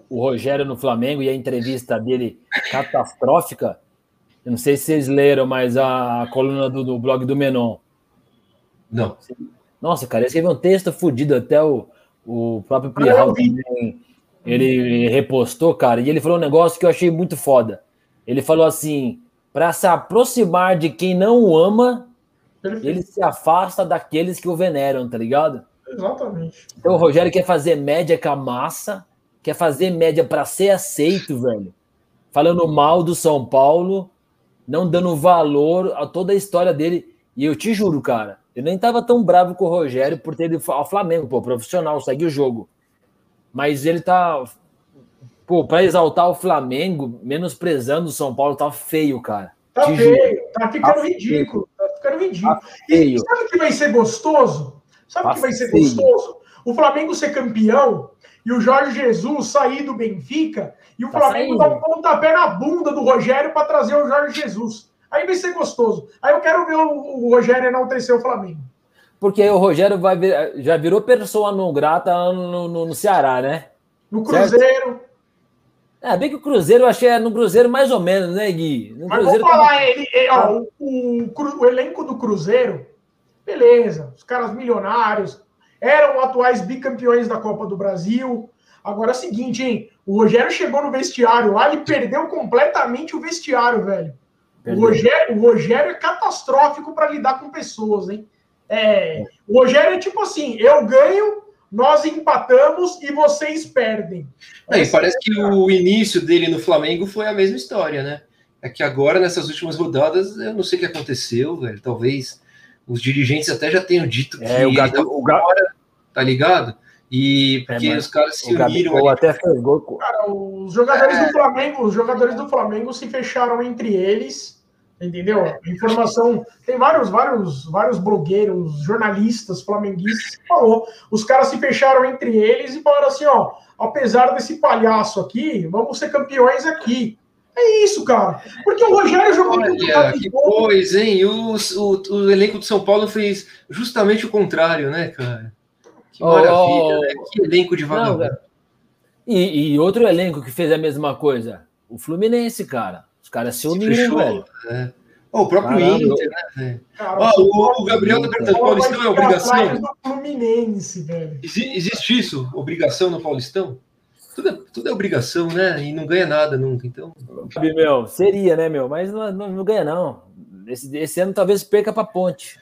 o Rogério no Flamengo e a entrevista dele catastrófica. Eu não sei se vocês leram, mas a, coluna do, do blog do Menon. Não. Nossa, cara, esse um texto fodido, até o, o próprio Plihal ele repostou, cara, e ele falou um negócio que eu achei muito foda. Ele falou assim: para se aproximar de quem não o ama, ele se afasta daqueles que o veneram, tá ligado? Exatamente. Então o Rogério quer fazer média com a massa, quer fazer média para ser aceito, velho. Falando mal do São Paulo, não dando valor a toda a história dele. E eu te juro, cara, eu nem tava tão bravo com o Rogério por ter ido ao Flamengo, pô, profissional, segue o jogo. Mas ele tá. Pô, pra exaltar o Flamengo, menosprezando o São Paulo, tá feio, cara. Tá Te feio, juro. tá ficando tá ridículo. Feio. Tá ficando ridículo. Tá e sabe o que vai ser gostoso? Sabe o tá que vai ser feio. gostoso? O Flamengo ser campeão e o Jorge Jesus sair do Benfica e o tá Flamengo saindo. dar um pontapé na bunda do Rogério para trazer o Jorge Jesus. Aí vai ser gostoso. Aí eu quero ver o, o Rogério enaltecer o Flamengo. Porque o Rogério vai já virou pessoa não grata no, no, no Ceará, né? No Cruzeiro. Certo? É, bem que o Cruzeiro eu achei no Cruzeiro mais ou menos, né, Gui? No Mas Cruzeiro vamos falar, ele, ele, ó, o, o, o, elenco do Cruzeiro, beleza, os caras milionários, eram atuais bicampeões da Copa do Brasil. Agora é o seguinte, hein? O Rogério chegou no vestiário lá, ele perdeu completamente o vestiário, velho. O Rogério, o Rogério é catastrófico para lidar com pessoas, hein? É, o Rogério é tipo assim: eu ganho, nós empatamos e vocês perdem. É, parece que o início dele no Flamengo foi a mesma história, né? É que agora, nessas últimas rodadas, eu não sei o que aconteceu, velho. Talvez os dirigentes até já tenham dito que é, o Gabi, tá o fora, tá ligado? E porque é, os caras se uniram. Gabi, até fez gol. Cara, os jogadores é. do Flamengo, os jogadores do Flamengo se fecharam entre eles, entendeu? Informação. Tem vários, vários, vários blogueiros, jornalistas flamenguistas que falou. Os caras se fecharam entre eles e falaram assim: ó, apesar desse palhaço aqui, vamos ser campeões aqui. É isso, cara. Porque o Rogério jogou Olha, muito que coisa, hein? O, o, o elenco do São Paulo fez justamente o contrário, né, cara? Que maravilha, oh, né? Que elenco de vagabundo. E, e, outro elenco que fez a mesma coisa, o Fluminense, cara. Os caras se uniram, se velho. É. Oh, o próprio Caramba. Inter, né? Cara, oh, o, o, Gabriel tá perguntando, Paulistão é obrigação? Fluminense, velho. Existe isso? Obrigação no Paulistão? Tudo é, tudo é obrigação, né? E não ganha nada nunca, então. Meu, seria, né, meu? Mas não, não, não ganha, não. Esse, esse ano talvez perca para ponte.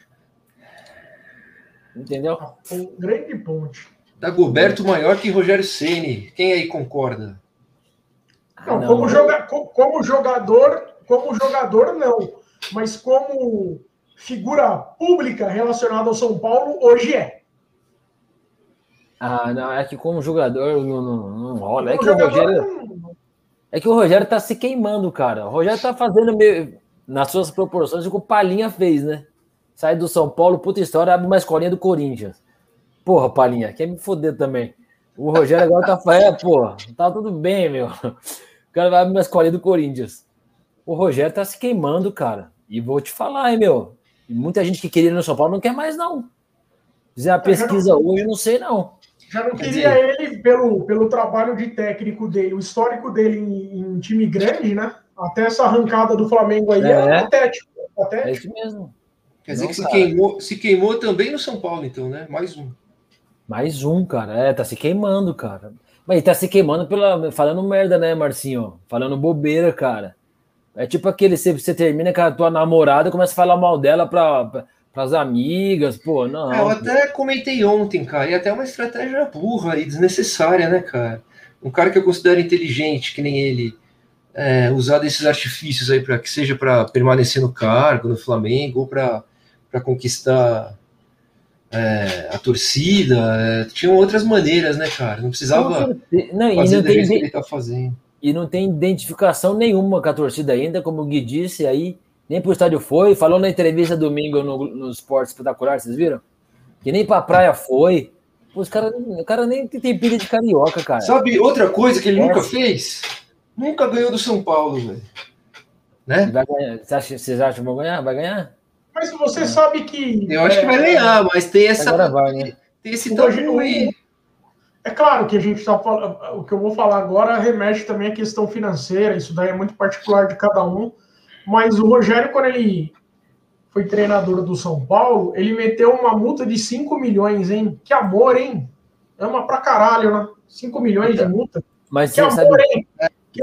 Entendeu? Um grande ponte. Dagoberto maior que Rogério Ceni. Quem aí concorda? Não, ah, não como, joga, como jogador, como jogador não, mas como figura pública relacionada ao São Paulo hoje é. Ah, não, é que como jogador não, não, não rola. É que o Rogério. É que o Rogério tá se queimando, cara. O Rogério tá fazendo meio, nas suas proporções o que o Palinha fez, né? sai do São Paulo, puta história, abre uma escolinha do Corinthians. Porra, Palinha, quer me foder também. O Rogério agora tá falando, é, porra, tá tudo bem, meu. O cara vai abrir uma escolinha do Corinthians. O Rogério tá se queimando, cara. E vou te falar, hein, meu. Muita gente que queria ir no São Paulo não quer mais, não. Fizer a pesquisa não, hoje, não sei, não. Já não queria dizer, ele pelo, pelo trabalho de técnico dele, o histórico dele em, em time grande, né? Até essa arrancada do Flamengo aí é, é patético. É isso mesmo. Quer dizer não, que se queimou, se queimou também no São Paulo, então, né? Mais um. Mais um, cara. É, tá se queimando, cara. Mas tá se queimando pela. Falando merda, né, Marcinho? Falando bobeira, cara. É tipo aquele, você, você termina com a tua namorada começa a falar mal dela pra, pra, pras amigas, pô, não. É, eu até comentei ontem, cara, e até uma estratégia burra e desnecessária, né, cara? Um cara que eu considero inteligente, que nem ele, é, usar desses artifícios aí para que seja para permanecer no cargo, no Flamengo, ou para conquistar é, a torcida, é, tinham outras maneiras, né, cara? Não precisava não, fazer não da tem, que ele tá fazendo. E não tem identificação nenhuma com a torcida ainda, como o Gui disse aí, nem pro estádio foi, falou na entrevista domingo no, no Esporte Espetacular, vocês viram? Que nem pra praia foi. Pô, os cara, o cara nem tem pilha de carioca, cara. Sabe outra coisa que ele nunca fez? Nunca ganhou do São Paulo, velho. Né? Vocês acham que vão ganhar? Vai ganhar? Mas você é. sabe que. Eu acho é, que vai ganhar, mas tem essa. Agora vai, né? Tem esse tabu aí. É claro que a gente está falando. O que eu vou falar agora remete também à questão financeira, isso daí é muito particular de cada um. Mas o Rogério, quando ele foi treinador do São Paulo, ele meteu uma multa de 5 milhões, hein? Que amor, hein? Ama pra caralho, né? 5 milhões de multa. Mas que amor, sabe... hein?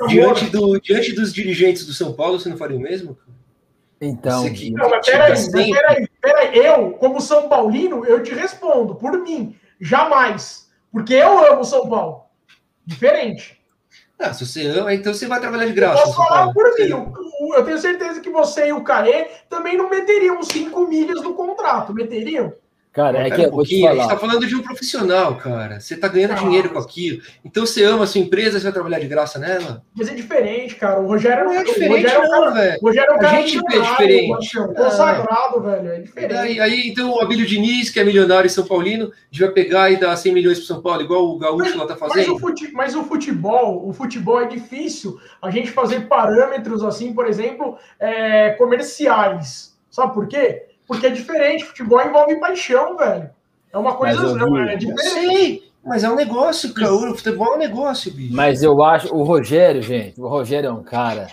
Diante, do, diante dos dirigentes do São Paulo, você não faria o mesmo? Então. Não, mas peraí, mas peraí, peraí, eu, como São Paulino, eu te respondo, por mim, jamais. Porque eu amo São Paulo. Diferente. Ah, se você ama, então você vai trabalhar de graça. Eu posso falar por mim. Eu tenho certeza que você e o Caê também não meteriam 5 milhas no contrato, meteriam? Cara, é que um a gente está falando de um profissional, cara. Você está ganhando dinheiro com aquilo. Então você ama a sua empresa, você vai trabalhar de graça nela? Mas é diferente, cara. O Rogério não é diferente, é não, velho. O Rogério é um cara a gente é diferente. É consagrado, velho. É diferente. Aí, aí, então o Abílio Diniz, que é milionário em São Paulino, vai pegar e dar 100 milhões para São Paulo, igual o Gaúcho mas, lá tá fazendo. Mas o, fute, mas o, futebol, o futebol é difícil a gente fazer parâmetros assim, por exemplo, é, comerciais. Sabe por quê? Porque é diferente. Futebol envolve paixão, velho. É uma coisa mas, é diferente. mas é um negócio, cara. O futebol é um negócio, bicho. Mas eu acho, o Rogério, gente, o Rogério é um cara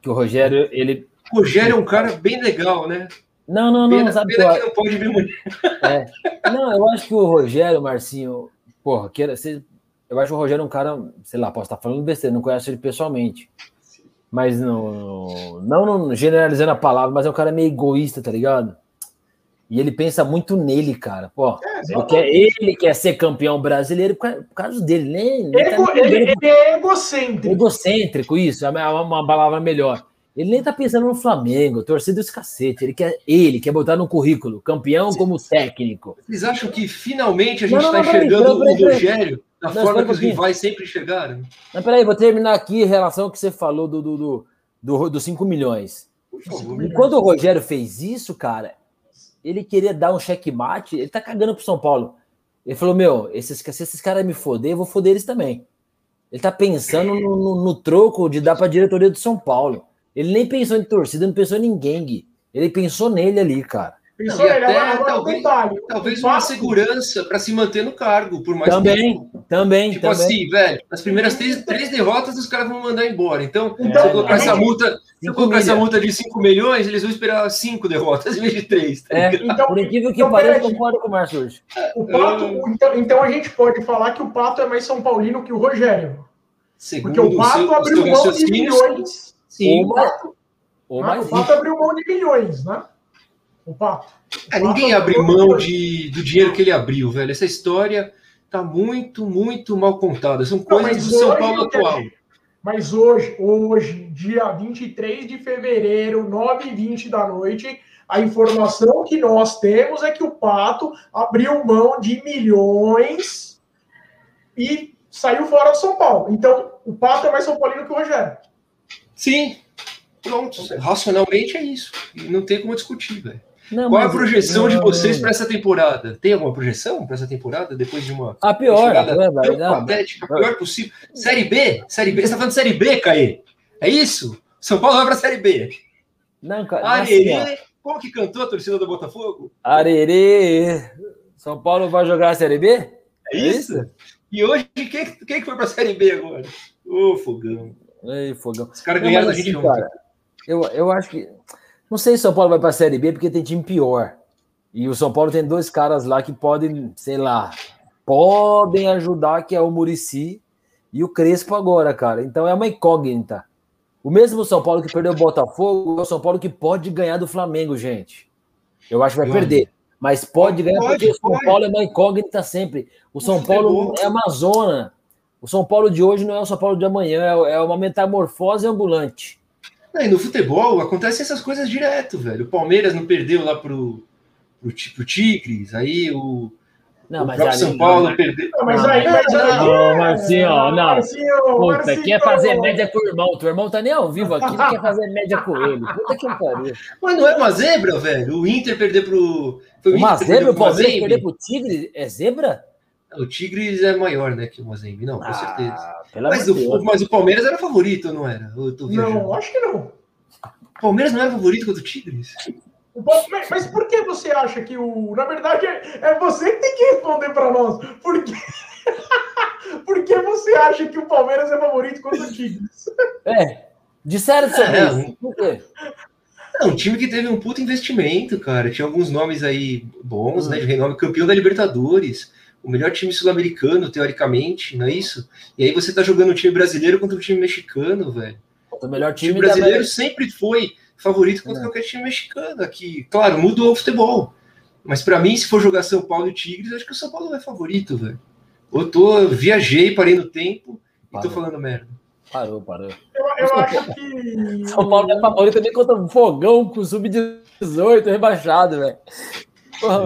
que o Rogério, ele. O Rogério é um cara bem legal, né? Não, não, não, pena, sabe pena que, que não pode ver mulher. É. Não, eu acho que o Rogério, Marcinho, porra, que era, eu acho que o Rogério é um cara, sei lá, posso estar falando besteira, não conheço ele pessoalmente. Mas não, não, não generalizando a palavra, mas é um cara meio egoísta, tá ligado? E ele pensa muito nele, cara. Pô, é, porque ele quer ser campeão brasileiro por causa dele, nem. Ele, tá ele, ele, é egocêntrico. Egocêntrico, isso, é uma, uma palavra melhor. Ele nem tá pensando no Flamengo, torcida desse cacete. Ele quer, ele quer botar no currículo, campeão Sim. como técnico. Vocês acham que finalmente a gente está enxergando o Rogério da não, forma que os rivais sempre chegaram? Não, peraí, vou terminar aqui em relação ao que você falou do, do, do, do, do 5 milhões. E quando o Rogério fez isso, cara, ele queria dar um checkmate, ele tá cagando pro São Paulo. Ele falou: Meu, esses, se esses caras me foder, eu vou foder eles também. Ele tá pensando no, no, no troco de dar pra diretoria do São Paulo. Ele nem pensou em torcida, não pensou em ninguém, Gui. Ele pensou nele ali, cara. Pensou nele, até, agora, talvez, detalhe, talvez uma segurança para se manter no cargo por mais também, tempo. Também, tipo também. assim, velho, nas primeiras três, três derrotas os caras vão mandar embora. Então, então se eu colocar essa multa, se eu colocar essa multa de 5 milhões, eles vão esperar cinco derrotas em vez de três. Tá é, então, por incrível que então, pareça, concordo com o Márcio hoje. O Pato, então, então a gente pode falar que o Pato é mais São Paulino que o Rogério. Segundo Porque o Pato seu, abriu mão de milhões. Sim, o Pato, ou mais o Pato abriu mão de milhões, né? O Pato. O é, ninguém abriu mão de, do dinheiro que ele abriu, velho. Essa história tá muito, muito mal contada. São coisas do São Paulo atual. Mas hoje, hoje, dia 23 de fevereiro, 9h20 da noite, a informação que nós temos é que o Pato abriu mão de milhões e saiu fora do São Paulo. Então, o Pato é mais São Paulino que o Rogério. Sim, pronto. Racionalmente é isso. Não tem como discutir, velho. Não, Qual a projeção de vocês para essa temporada? Tem alguma projeção para essa temporada depois de uma a pior, a pior, não, patética, a pior possível? Série B, Série B. Você está falando de Série B, Caê? É isso? São Paulo vai para a Série B. Não, cara. Arerê, assim, como que cantou a torcida do Botafogo? Arerê. São Paulo vai jogar a Série B? É, é isso? E hoje, quem, quem que foi para a Série B agora? Ô, Fogão. Ei, Fogão. Os caras ganharam a gente assim, cara, eu, eu acho que. Não sei se São Paulo vai para a Série B porque tem time pior. E o São Paulo tem dois caras lá que podem, sei lá, podem ajudar, que é o Murici e o Crespo agora, cara. Então é uma incógnita. O mesmo São Paulo que perdeu o Botafogo é o São Paulo que pode ganhar do Flamengo, gente. Eu acho que vai perder. Mas pode ganhar pode, porque o São. Paulo é uma incógnita sempre. O São Paulo é uma zona. O São Paulo de hoje não é o São Paulo de amanhã, é uma metamorfose ambulante. E no futebol acontecem essas coisas direto, velho. O Palmeiras não perdeu lá pro, pro, pro Tigres, aí o, não, o mas próprio São Paulo não, perdeu. Não, mas aí, mas aí, não, Marcinho, não. Marcinho, Puta, Marcinho. quer fazer média com o irmão. O teu irmão tá nem ao vivo aqui, não quer fazer média com ele. Puta que pariu. Mas não é uma zebra, velho? O Inter perder pro. Foi o uma Inter zebra? O Palmeiras perder pro Tigre? É zebra? O Tigres é maior, né, que o Mazembe, não, com ah, certeza. Mas o, mas o, Palmeiras era favorito, não era? não, acho que não. O Palmeiras não era favorito contra o Tigres? Mas, mas por que você acha que o. Na verdade, é, é você que tem que responder para nós. Por que... por que você acha que o Palmeiras é favorito contra o Tigres? É, disseram sobre é, isso. Por quê? É um time que teve um puto investimento, cara. Tinha alguns nomes aí bons, né? De renome, campeão da Libertadores o melhor time sul-americano, teoricamente, não é isso? E aí você tá jogando um time brasileiro contra um time mexicano, velho. O melhor time, o time brasileiro sempre foi favorito contra é. qualquer time mexicano aqui. Claro, mudou o futebol. Mas para mim, se for jogar São Paulo e Tigres, acho que o São Paulo é favorito, velho. Eu tô, viajei, parei no tempo parou. e tô falando merda. Parou, parou. Eu, eu acho que. São Paulo é favorito também contra um fogão com sub-18 rebaixado, velho. Tá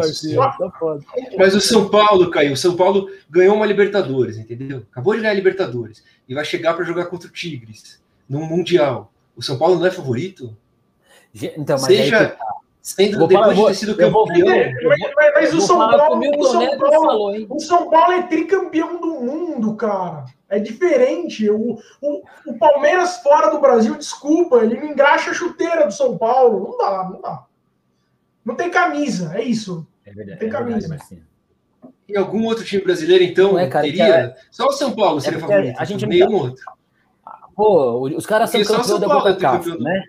Mas o São Paulo caiu. O São Paulo ganhou uma Libertadores, entendeu? Acabou de ganhar a Libertadores e vai chegar para jogar contra o Tigres no Mundial. O São Paulo não é favorito? Então, mas Seja aí, sendo depois falar, de ter sido campeão. mas, mas o, São Paulo, o, São Paulo, falou, o São Paulo é tricampeão do mundo, cara. É diferente. O, o, o Palmeiras fora do Brasil, desculpa, ele não engraxa a chuteira do São Paulo. Não dá, não dá. Não tem camisa, é isso. É verdade. Não tem camisa. Verdade, e algum outro time brasileiro, então, é, cara, teria? É... Só o São Paulo seria é favorito. A gente nenhum tá... outro. Pô, os caras são campeões da CONCACAF, né?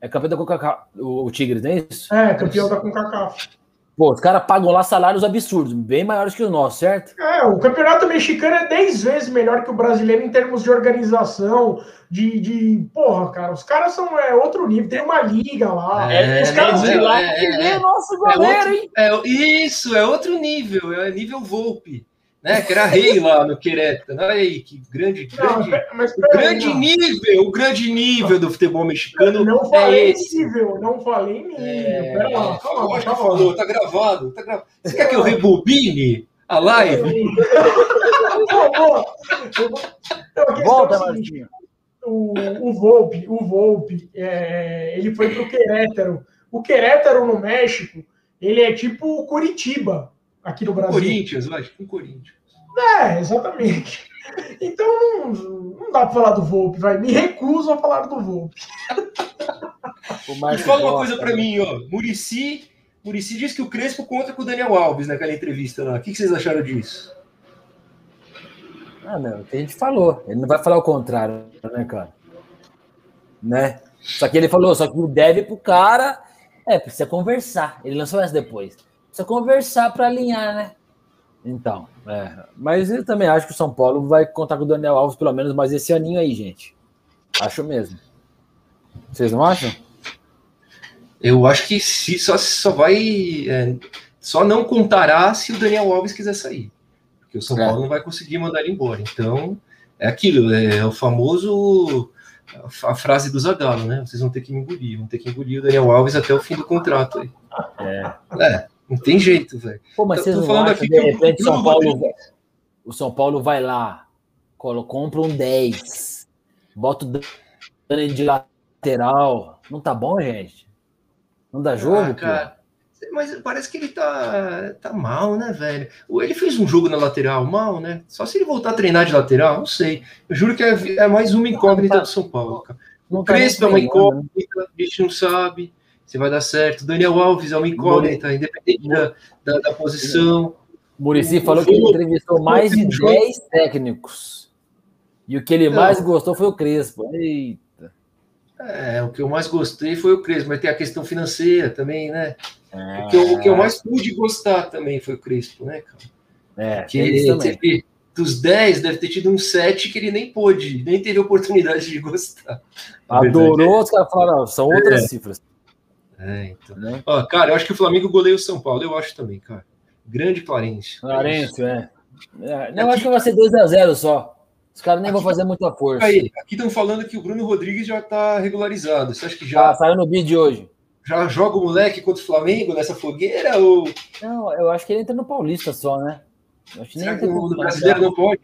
É campeão da CONCACAF, o, o Tigres, não é isso? É, campeão da CONCACAF. Pô, os caras pagam lá salários absurdos, bem maiores que os nossos, certo? É, o campeonato mexicano é 10 vezes melhor que o brasileiro em termos de organização, de. de porra, cara, os caras são é, outro nível, tem uma liga lá. É, os caras é, lá é, é, é, nosso goleiro, é outro, hein? É, isso, é outro nível, é nível Volpe né? Que era rei lá no Querétaro. Olha aí, que grande, grande, não, mas, o grande nível, o grande nível do futebol mexicano. não é falei é esse. nível, não falei nível. É, Pera lá, calma, calma. falou, tá gravado, tá gravado. Você quer que eu rebobine a live? Volta, Martinho. O, o Volpe, o Volpe, é, ele foi pro Querétaro. O Querétaro no México, ele é tipo o Curitiba aqui no Brasil. Corinthians, eu acho, com Corinthians. É, exatamente. Então não, não dá para falar do Volpe, vai. Me recuso a falar do Volpe. Mas fala uma coisa para mim, ó. Murici, Murici disse que o Crespo conta com o Daniel Alves naquela entrevista lá. O que, vocês acharam disso? Ah, não, o que a gente falou. Ele não vai falar o contrário, né, cara? Né? Só que ele falou, só que deve pro cara. É, precisa conversar. Ele lançou essa depois. Precisa conversar para alinhar, né? Então, é. Mas eu também acho que o São Paulo vai contar com o Daniel Alves pelo menos mais esse aninho aí, gente. Acho mesmo. Vocês não acham? Eu acho que se, só, só vai. É, só não contará se o Daniel Alves quiser sair. Porque o São é. Paulo não vai conseguir mandar ele embora. Então, é aquilo, é, o famoso. A frase do Zagallo, né? Vocês vão ter que engolir, vão ter que engolir o Daniel Alves até o fim do contrato aí. É. é. Não tem jeito, velho. Pô, mas vocês não acham, aqui de repente, São Paulo, o São Paulo vai lá, compra um 10, bota o Dani de lateral. Não tá bom, gente? Não dá jogo, ah, cara. Mas parece que ele tá, tá mal, né, velho? Ele fez um jogo na lateral mal, né? Só se ele voltar a treinar de lateral, não sei. Eu juro que é, é mais uma incógnita tá, do São Paulo, cara. O tá Crespo é uma incógnita, a gente não sabe se vai dar certo. Daniel Alves é uma incógnita, independente da, da, da posição. O Murici falou que ele entrevistou mais de 10 técnicos. E o que ele mais gostou foi o Crespo. Eita. É, o que eu mais gostei foi o Crespo, mas tem a questão financeira também, né? O, que eu, o que eu mais pude gostar também foi o Crespo, né, cara? É, que teve, dos 10, deve ter tido um 7 que ele nem pôde, nem teve oportunidade de gostar. Adorou, os caras falaram, são outras é. cifras. É, então. Né? Ó, cara, eu acho que o Flamengo goleia o São Paulo, eu acho também, cara. Grande Clarence. Clarence, é. é. Não, acho que vai ser 2x0 só. Os caras nem aqui, vão fazer muita força. Aí, aqui estão falando que o Bruno Rodrigues já está regularizado. Você acha que já. Ah, saiu no vídeo de hoje já joga o moleque contra o Flamengo nessa fogueira? Ou... Não, eu acho que ele entra no Paulista só, né? Eu acho que Será que o brasileiro não pode?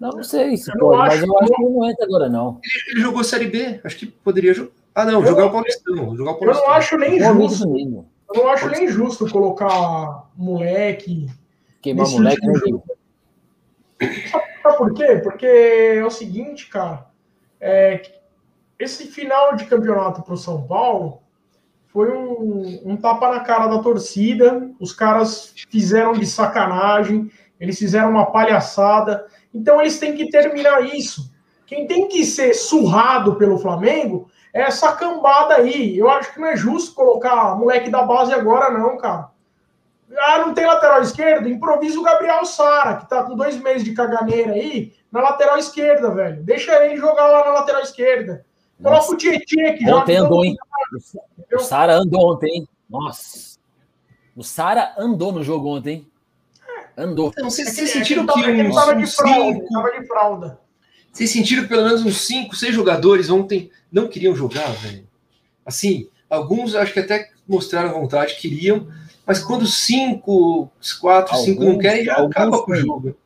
Não, não sei se pode, mas eu acho que ele não entra agora, não. Ele, ele jogou Série B, acho que poderia jogar. Ah, não, eu, jogar o Paulistão. Jogar o Paulistão. Eu não acho nem justo. Eu não acho nem justo colocar moleque. Queimar moleque não Sabe por quê? Porque é o seguinte, cara. É, esse final de campeonato para o São Paulo foi um, um, tapa na cara da torcida. Os caras fizeram de sacanagem, eles fizeram uma palhaçada. Então eles têm que terminar isso. Quem tem que ser surrado pelo Flamengo é essa cambada aí. Eu acho que não é justo colocar moleque da base agora, não, cara. Ah, não tem lateral esquerdo? Improvisa o Gabriel Sara, que tá com dois meses de caganeira aí, na lateral esquerda, velho. Deixa ele jogar lá na lateral esquerda. Coloca o Tietchan que Ontem andou, hein? O Sara andou ontem, hein? Nossa. O Sara andou no jogo ontem, hein? Andou. Então, vocês, vocês sentiram que, que uns, tava de fralda, tava de fralda. Vocês sentiram que pelo menos uns 5, 6 jogadores ontem não queriam jogar, velho? Assim, alguns acho que até mostraram vontade, queriam, mas quando 5, 4, 5 não querem, já acaba com o jogo.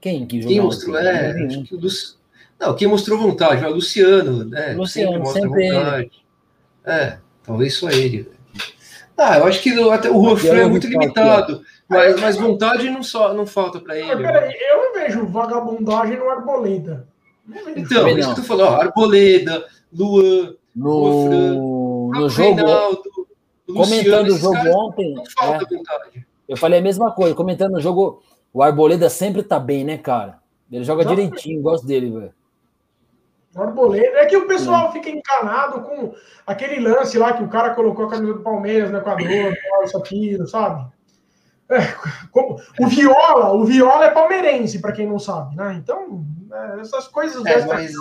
Quem que jogou? Quem mostrou? É, acho que o dos, não, quem mostrou vontade, o Luciano, né? Luciano, sempre mostra sempre vontade. É, talvez só ele. Ah, eu acho que até o Rofré é muito limitado, mas, mas vontade não, só, não falta para ele. Peraí, eu não vejo vagabundagem no Arboleda. Então, isso que tu falou, Arboleda, Luan, no, Rofran, no jogo, Reinaldo, comentando o jogo caras, ontem, é, eu falei a mesma coisa, comentando o jogo, o Arboleda sempre tá bem, né, cara? Ele joga não, direitinho, gosto dele, velho. Arboleda. É que o pessoal é. fica encanado com aquele lance lá que o cara colocou a camisa do Palmeiras no Equador, isso, aquilo, sabe? É, como, o Viola, o Viola é palmeirense, para quem não sabe, né? Então, é, essas coisas. É, mas,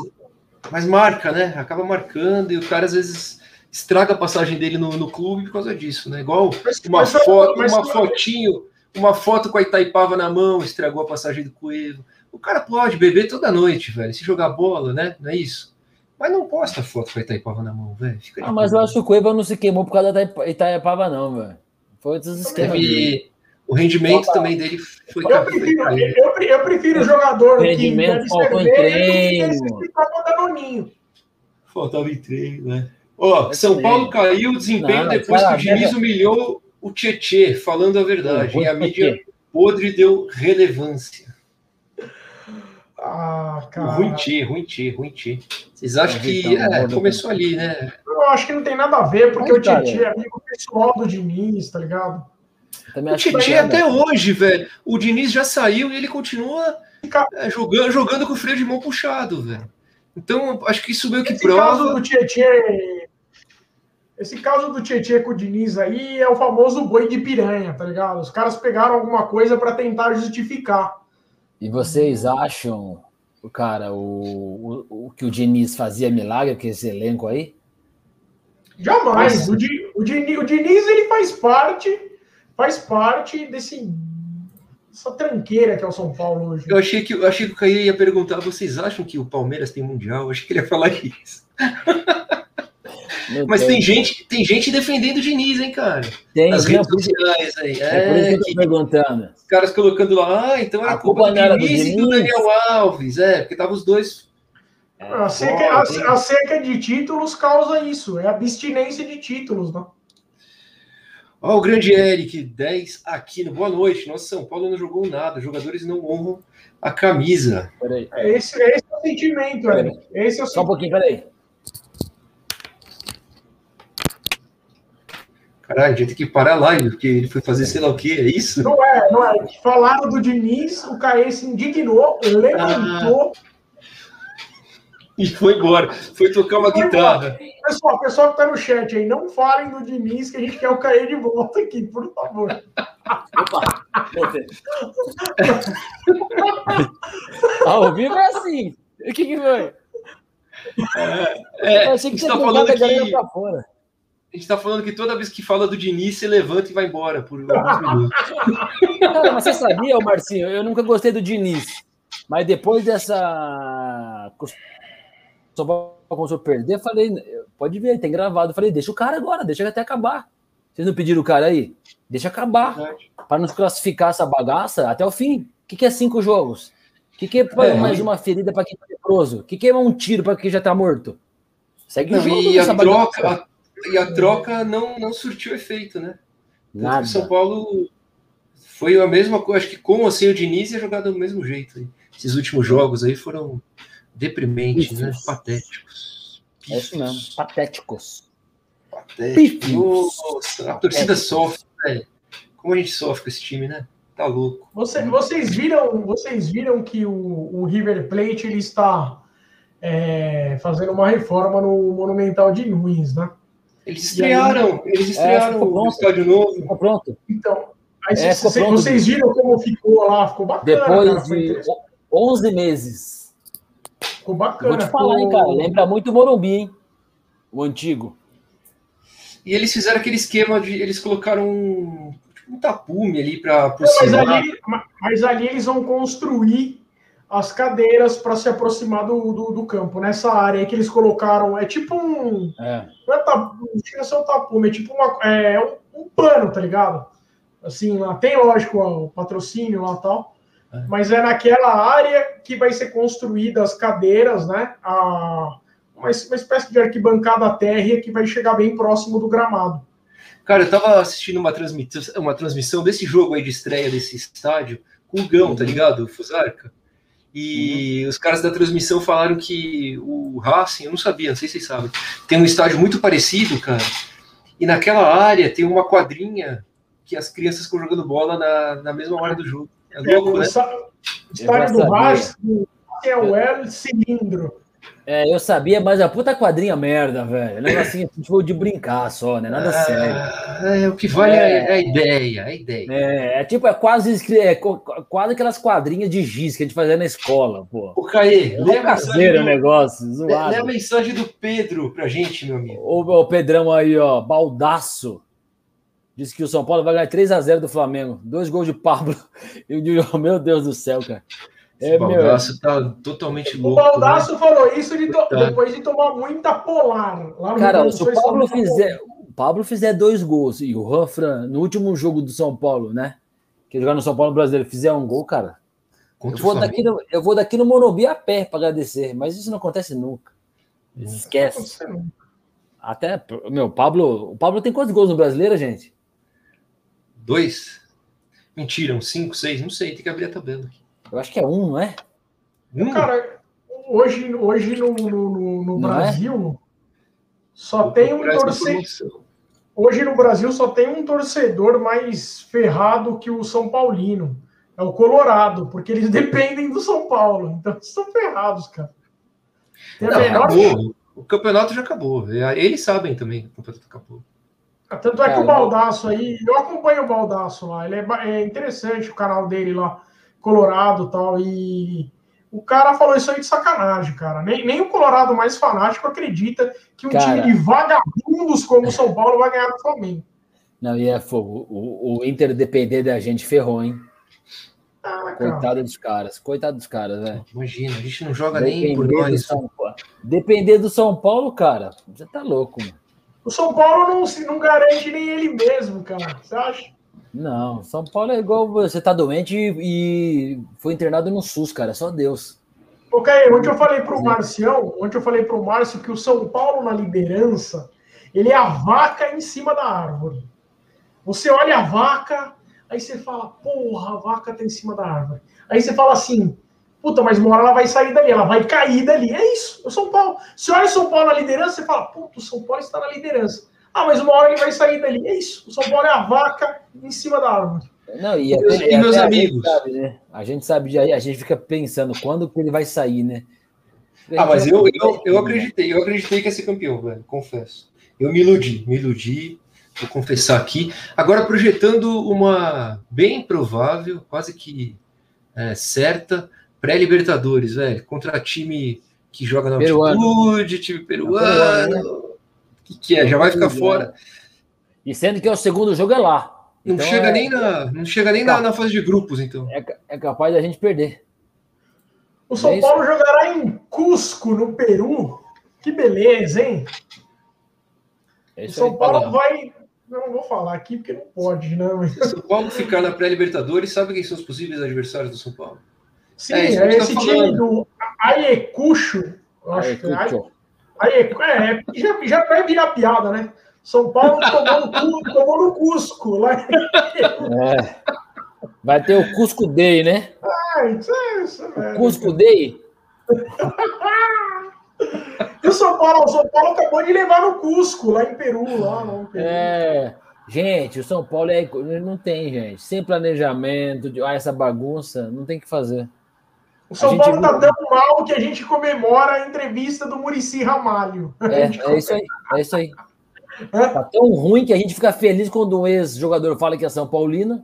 mas, marca, né? Acaba marcando e o cara às vezes estraga a passagem dele no, no clube por causa disso, né? Igual mas, uma mas, foto, mas, uma fotinho, uma foto com a Itaipava na mão, estragou a passagem do Coelho. O cara pode beber toda noite, velho, se jogar bola, né? Não é isso? Mas não posta foto com a Itaipava na mão, velho. Ah, mas eu acho que o Cueva não se queimou por causa da Itaipava, não, velho. Foi outros esquemas. Teve... O rendimento Opa. também dele foi. Eu prefiro, eu, eu prefiro o jogador o rendimento que faltou em treino. Faltava em treino, né? Ó, São Paulo caiu o desempenho não, depois cara, que o Diniz humilhou o Tietê, falando a verdade. e a mídia podre deu relevância. Ah, cara. Ruim ti, ruim ti, ruim ti. Vocês acham que é, começou ali, né? Eu acho que não tem nada a ver, porque Mas, o Titi é amigo pessoal do Diniz, tá ligado? O Titi até hoje, velho. O Diniz já saiu e ele continua é, jogando, jogando com o freio de mão puxado, velho. Então, acho que isso meio que esse prova. Caso do Tietê, esse caso do Tietê com o Diniz aí é o famoso boi de piranha, tá ligado? Os caras pegaram alguma coisa para tentar justificar. E vocês acham, cara, o, o, o que o Diniz fazia milagre com esse elenco aí? Jamais. O, Di, o, Diniz, o Diniz ele faz parte, faz parte desse essa tranqueira que é o São Paulo hoje. Eu achei que, eu achei que o Caio ia perguntar: vocês acham que o Palmeiras tem mundial? Eu achei que ele ia falar isso. Meu Mas tem gente, tem gente defendendo o Diniz, hein, cara? Tem, Nas redes sociais aí. É, é por isso que eu tô perguntando. Os caras colocando lá, ah, então era a culpa, culpa do Diniz, do Diniz e do Daniel Alves. É, porque tava os dois É, a, seca, a, a, seca de títulos causa isso, é abstinência de títulos, né? Ó, o grande Eric, 10 aqui no Boa Noite. Nossa, São Paulo não jogou nada, os jogadores não honram a camisa. Peraí. É esse, é esse é o sentimento, Eric. Esse é o Só um pouquinho, peraí. Caralho, a gente tem que parar a live, porque ele foi fazer sei lá o que, é isso? Não é, não é. Falaram do Diniz, o Caê se indignou, levantou. Ah e foi embora. Foi tocar uma guitarra. Pessoal, pessoal que tá no chat aí, não falem do Diniz, que a gente quer o cair de volta aqui, por favor. Opa! Ao vivo é assim. O que, que foi? É, é, Eu achei que você tá falando que... A gente tá falando que toda vez que fala do Diniz, você levanta e vai embora por alguns minutos. Cara, mas você sabia, Marcinho, eu nunca gostei do Diniz. Mas depois dessa só começou a perder, eu falei, pode ver, tem gravado. Eu falei, deixa o cara agora, deixa até acabar. Vocês não pediram o cara aí? Deixa acabar. Para nos classificar essa bagaça até o fim. O que, que é cinco jogos? O que, que é, é mais uma ferida para quem tá leproso? O que, que é um tiro para quem já tá morto? Segue o jogo. E a, troca, a, e a troca não, não surtiu efeito, né? Nada. São Paulo foi a mesma coisa. Acho que com ou sem o Diniz ia jogar do mesmo jeito. Esses últimos jogos aí foram Deprimente, né? Patéticos. É isso mesmo, patéticos. Patéticos. Nossa, a torcida sofre, velho. Como a gente sofre com esse time, né? Tá louco. Você, vocês viram, vocês viram que o, o River Plate ele está é, fazendo uma reforma no Monumental de Nunes, né? Eles estrearam, aí, eles é, estrearam é, o estádio novo. Ficou pronto. Então, aí é, vocês, vocês viram como ficou lá, ficou bacana. Depois cara, de 11 meses Ficou bacana. Vou te falar, ficou... hein, cara. Lembra muito o Morumbi, hein? O antigo. E eles fizeram aquele esquema de. Eles colocaram um, tipo, um tapume ali para. Mas ali, mas ali eles vão construir as cadeiras para se aproximar do, do, do, campo. Nessa área aí que eles colocaram. É tipo um. É. Não é tapume, não chega a um tapume, é tipo uma, é, um, um pano, tá ligado? Assim, lá tem, lógico, o patrocínio lá e tal. É. Mas é naquela área que vai ser construída as cadeiras, né? A, uma, espécie de arquibancada térrea que vai chegar bem próximo do gramado. Cara, eu tava assistindo uma transmissão, uma transmissão desse jogo aí de estreia desse estádio com o Gão, tá uhum. ligado? O Fusarca. E uhum. os caras da transmissão falaram que o Racing, eu não sabia, não sei se vocês sabem, tem um estádio muito parecido, cara. E naquela área tem uma quadrinha que as crianças ficam jogando bola na, na mesma hora do jogo. É louco, é, né? História do Vasco é o L cilindro. É, eu sabia, mas a puta quadrinha merda, velho. Negocinho assim, tipo de brincar só, né? Nada ah, sério. É, o que vale é, é, a ideia, a ideia. É, é tipo, é quase, é, quase aquelas quadrinhas de giz que a gente fazia na escola, pô. O Caê, é lê caseiro o negócio, zoado. Lê a mensagem do Pedro pra gente, meu amigo. O, o Pedrão aí, ó, baldaço. Disse que o São Paulo vai ganhar 3 a 0 do Flamengo. Dois gols de Pablo. E o meu Deus do céu, cara. É, o Baldaço meu... tá totalmente louco. O Baldaço né? falou isso de to... depois de tomar muita polar. Lá no cara, se o Pablo fizer, o Pablo fizer dois gols e o Ranfran, no último jogo do São Paulo, né? Que jogar no São Paulo brasileiro, fizer um gol, cara. Eu vou, daqui no, eu vou daqui no Monobi a pé para agradecer, mas isso não acontece nunca. Esquece. Até, meu, Pablo, o Pablo tem quantos gols no brasileiro, gente? Dois? Mentira, um cinco, seis, não sei, tem que abrir a tabela aqui. Eu acho que é um, não é? Um? Cara, hoje, hoje no, no, no é? Brasil é? só Vou tem um torcedor. Hoje no Brasil só tem um torcedor mais ferrado que o São Paulino. É o Colorado, porque eles dependem do São Paulo. Então eles estão ferrados, cara. Não, menor... acabou. O campeonato já acabou. Eles sabem também que o campeonato acabou. Tanto é que o Baldaço aí, eu acompanho o Baldaço lá, ele é, é interessante o canal dele lá, Colorado e tal, e o cara falou isso aí de sacanagem, cara. Nem, nem o Colorado mais fanático acredita que um cara... time de vagabundos como o São Paulo vai ganhar do Flamengo. Não, e é fogo. O, o Inter depender da gente ferrou, hein? Ah, Coitado dos caras, coitado dos caras, velho. Imagina, a gente não joga depender nem por nós. São, depender do São Paulo, cara, você tá louco, mano. O São Paulo não, se, não garante nem ele mesmo, cara. Você acha? Não, São Paulo é igual você tá doente e, e foi internado no SUS, cara. Só Deus. Ok, ontem eu falei para o Marcião, ontem eu falei para o Márcio que o São Paulo na liderança, ele é a vaca em cima da árvore. Você olha a vaca, aí você fala, porra, a vaca tá em cima da árvore. Aí você fala assim, puta, mas uma hora ela vai sair dali, ela vai cair dali. É isso, o São Paulo. Se olha o São Paulo na liderança, você fala, puta, o São Paulo está na liderança. Ah, mas uma hora ele vai sair dali. É isso, o São Paulo é a vaca em cima da árvore. Não, e, e, e meus amigos. A gente, sabe, né? a gente sabe, a gente fica pensando quando que ele vai sair, né? Ah, mas eu, eu, eu acreditei, eu acreditei que ia ser campeão, velho, confesso. Eu me iludi, me iludi, vou confessar aqui. Agora projetando uma bem provável, quase que é, certa, pré-Libertadores, velho, contra time que joga na peruano. altitude, time peruano. Né? que, que é? Já vai ficar fora. E sendo que é o segundo jogo é lá. Não então chega é... nem, na, não chega nem na, na, fase de grupos, então. É, é capaz da gente perder. O São é Paulo jogará em Cusco, no Peru. Que beleza, hein? É o São Paulo aí, vai. Eu não vou falar aqui porque não pode, né? Se o São Paulo ficar na pré-Libertadores, sabe quem são os possíveis adversários do São Paulo? Sim, é, é esse tá time do Ayacucho. Eu acho Ayacucho. que é, é, já, já vai virar piada, né? São Paulo tomou no, tomou no Cusco. Lá. É. Vai ter o Cusco Day, né? Ah, isso é isso, velho. Cusco Day? e o São Paulo? O São Paulo acabou de levar no Cusco, lá em Peru. Lá, no Peru. É. Gente, o São Paulo é, não tem, gente. Sem planejamento, de, ah, essa bagunça, não tem que fazer. O São Paulo tá tão mal que a gente comemora a entrevista do Murici Ramalho. É, é isso aí, é isso aí. Tá tão ruim que a gente fica feliz quando um ex-jogador fala que é São Paulino.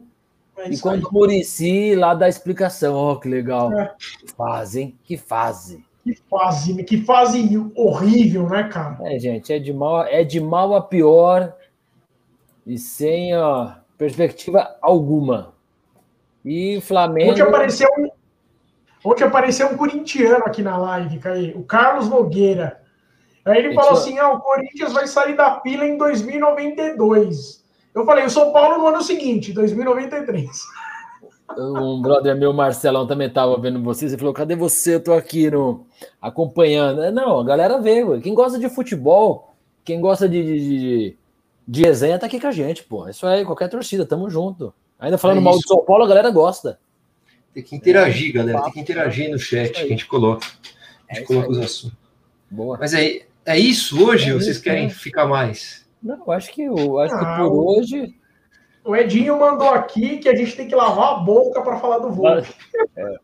É e quando aí. o Murici lá dá a explicação. Oh, que legal. É. Que fase, Que fase. Que fase, que fase horrível, né, cara? É, gente, é de mal, é de mal a pior e sem ó, perspectiva alguma. E Flamengo. Ontem apareceu um, ontem apareceu um corintiano aqui na live, Caí, o Carlos Nogueira. Aí ele falou assim: ah, o Corinthians vai sair da fila em 2092. Eu falei, o São Paulo no ano seguinte, 2093. Um brother meu, Marcelão, também estava vendo vocês e falou: cadê você? Eu tô aqui no, acompanhando. Não, a galera vê, quem gosta de futebol, quem gosta de, de, de, de resenha, tá aqui com a gente, pô. Isso aí, qualquer torcida, tamo junto. Ainda falando é mal de São Paulo, a galera gosta. Tem que interagir, é, galera. Tem que interagir no chat que a gente coloca. A gente é coloca os assuntos. Boa. Mas aí, é isso hoje? É ou vocês querem né? ficar mais? Não, acho que, eu, acho que por hoje. O Edinho mandou aqui que a gente tem que lavar a boca para falar do voo. É.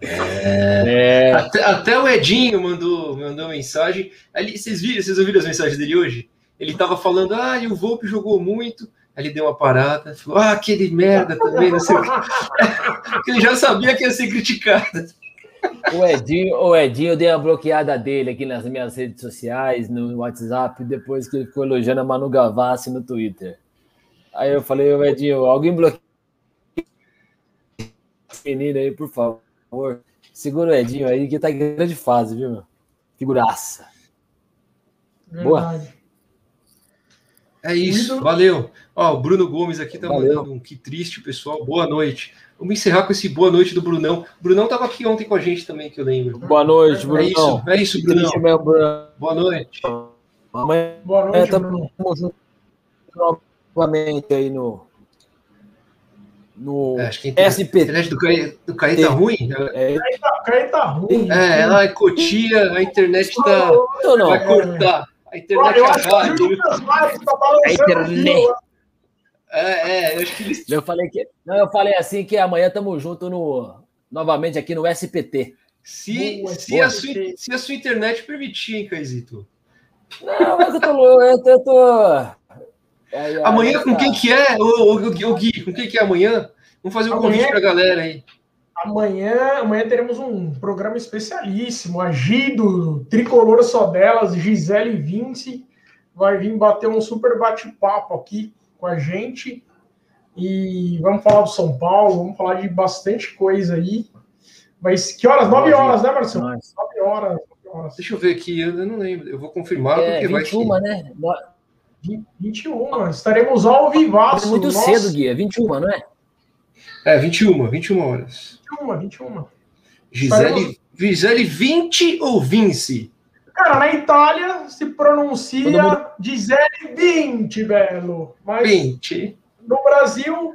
É. Até, até, o Edinho mandou, mandou mensagem. Ali, vocês, viram, vocês ouviram as mensagens dele hoje? Ele estava falando, ah, e o Volpe jogou muito. Aí ele deu uma parada, falou, ah, aquele merda também, não sei o que. ele já sabia que ia ser criticado. O Edinho, o Edinho, eu dei uma bloqueada dele aqui nas minhas redes sociais, no WhatsApp, depois que ele ficou elogiando a Manu Gavassi no Twitter. Aí eu falei, o Edinho, alguém bloqueia menino aí, por favor. Segura o Edinho aí, que tá em grande fase, viu, meu? Figuraça. Verdade. Boa. É isso, valeu. Ó, o Bruno Gomes aqui tá valeu. mandando um que triste, pessoal. Boa noite. Vamos encerrar com esse boa noite do Brunão. O Brunão estava aqui ontem com a gente também, que eu lembro. Boa noite, Brunão. É isso, é isso, Brunão. Mesmo, Boa noite. Amanhã boa noite, estamos novamente aí no no é, acho que a internet do Caí, do Caí tá ruim. É, o Caí tá ruim. É, lá em Cotia, a internet tá. Não, não. Vai cortar. A internet Olha, é rádio. A internet. É, é, eu acho que eles... Eu falei que. Não, eu falei assim que amanhã estamos juntos no, novamente aqui no SPT. Se, se, a sua, se a sua internet permitir, hein, Caizito? Não, mas eu tô. Eu tô, eu tô... É, é, amanhã com tá. quem que é? Ô, ô, ô, Gui, com quem que é amanhã? Vamos fazer um amanhã, convite pra galera aí. Amanhã, amanhã teremos um programa especialíssimo. Agido, Tricolor só delas, Gisele Vince vai vir bater um super bate-papo aqui com a gente. E vamos falar do São Paulo, vamos falar de bastante coisa aí. Mas que horas? 9 horas, né, Marcelo? 9 horas, horas. Deixa eu ver aqui, eu não lembro. Eu vou confirmar é, porque 21, vai né? 21, estaremos ao vivaço. É muito nosso... cedo, Gui, é 21, não é? É, 21, 21 horas. 21, 21. Gisele, Gisele 20 ou Vinci? Cara, na Itália se pronuncia mundo... Gisele 20, Belo. Mas 20. No Brasil,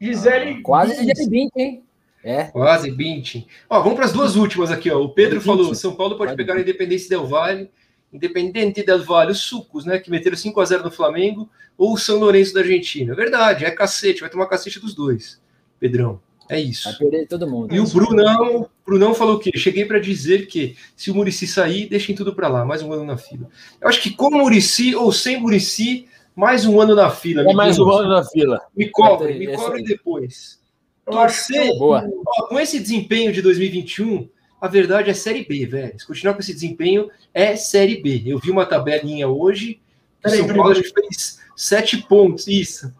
Gisele. Ah, quase Gisele 20, hein? É. Quase 20. Ó, vamos para as duas últimas aqui. Ó. O Pedro falou: São Paulo pode pegar a Independência Del Valle, Independente Del Valle, os sucos, né? Que meteram 5 a 0 no Flamengo, ou o São Lourenço da Argentina. É verdade, é cacete, vai tomar cacete dos dois, Pedrão. É isso. Vai perder todo mundo. E o Brunão, Brunão falou o quê? Cheguei para dizer que se o Murici sair, deixem tudo para lá, mais um ano na fila. Eu acho que com o Murici ou sem Murici, mais um ano na fila. É mais um ano na fila. Me cobre, me cobre depois. Torcer, ó, com esse desempenho de 2021, a verdade é Série B, velho. Se continuar com esse desempenho, é Série B. Eu vi uma tabelinha hoje, o São Paulo fez sete pontos. Isso.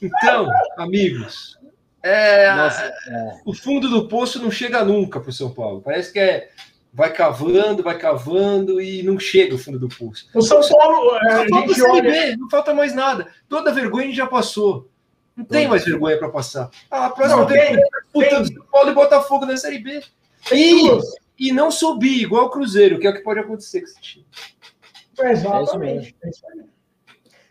Então, amigos, é, Nossa, é. o fundo do poço não chega nunca para o São Paulo. Parece que é vai cavando, vai cavando e não chega o fundo do poço. O São Paulo, é, não, falta olha... não falta mais nada. Toda vergonha a gente já passou. Não tem mais vergonha para passar. Ah, a próxima não, tem, puta, São Paulo e Botafogo na Série B. E, e não subir, igual o Cruzeiro, que é o que pode acontecer com esse time. Exatamente. É isso mesmo.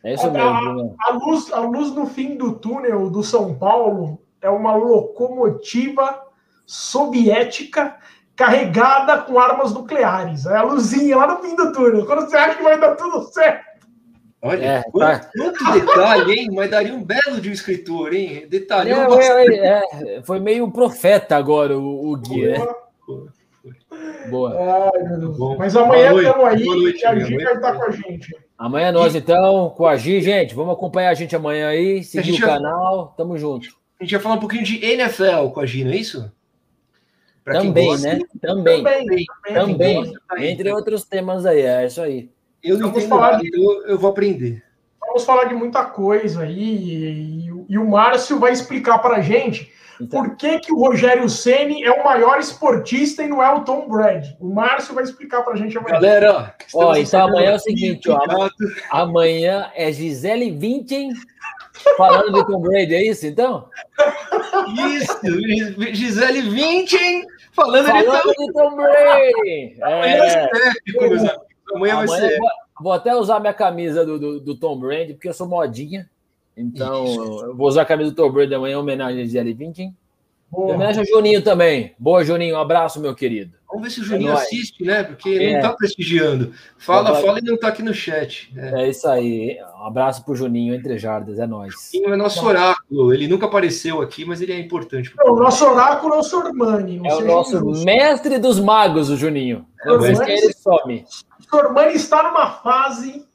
É isso mesmo. A, a, luz, a luz no fim do túnel do São Paulo é uma locomotiva soviética carregada com armas nucleares. É a luzinha lá no fim do túnel. Quando você acha que vai dar tudo certo, Olha, é, quanto, tá. quanto, detalhe, hein? Mas daria um belo de um escritor, hein? Detalhou é, é, é, foi meio profeta agora o, o Gui, né? Boa. Ai, Mas amanhã estamos aí noite, e a Gi vai estar com a gente. Amanhã nós, então, com a Gi, gente. Vamos acompanhar a gente amanhã aí, seguir o canal. Tamo junto. A gente vai falar um pouquinho de NFL com a Gi, não é isso? Pra também, né? Também. Também. também. Entre outros temas aí, é isso aí. Eu não vamos falar de... eu, eu vou aprender. Vamos falar de muita coisa aí, e, e, e o Márcio vai explicar para a gente então. por que, que o Rogério Ceni é o maior esportista e não é o Tom Brady. O Márcio vai explicar para a gente amanhã. Galera, ó, então amanhã é o seguinte, ó, amanhã é Gisele Bündchen falando de Tom Brady, é isso então? Isso, Gisele Bündchen falando, falando de, Tom... de Tom Brady. É. é. Amanhã, vai ser. Vou, vou, até usar minha camisa do, do, do, Tom Brady, porque eu sou modinha. Então, eu vou usar a camisa do Tom Brady amanhã em homenagem a Gisele Bündchen. Homenagem ao Juninho também. Boa, Juninho. Um abraço, meu querido. Vamos ver se o Juninho é assiste, né? Porque ele é. não está prestigiando. Fala, então, fala e não está aqui no chat. É. é. isso aí. Um abraço pro Juninho entre jardas, é nóis. Juninho é nosso oráculo. Ele nunca apareceu aqui, mas ele é importante. Não, o nosso oráculo é o Sormani. É o nosso mestre dos magos, o Juninho. Sormani, ele some. Sormani está numa fase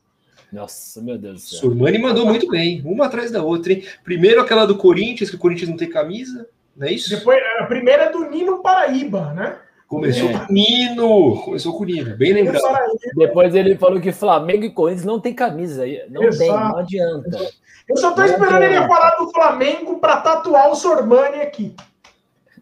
nossa, meu Deus do céu. Sormani mandou muito bem, uma atrás da outra, hein? Primeiro aquela do Corinthians, que o Corinthians não tem camisa. Não é isso? Depois, a primeira é do Nino Paraíba, né? Começou é. com o Nino. Começou com o Nino, bem lembrado. Depois ele falou que Flamengo e Corinthians não tem camisa. Não Exato. tem, não adianta. Eu só tô esperando ele falar do Flamengo para tatuar o Sormani aqui.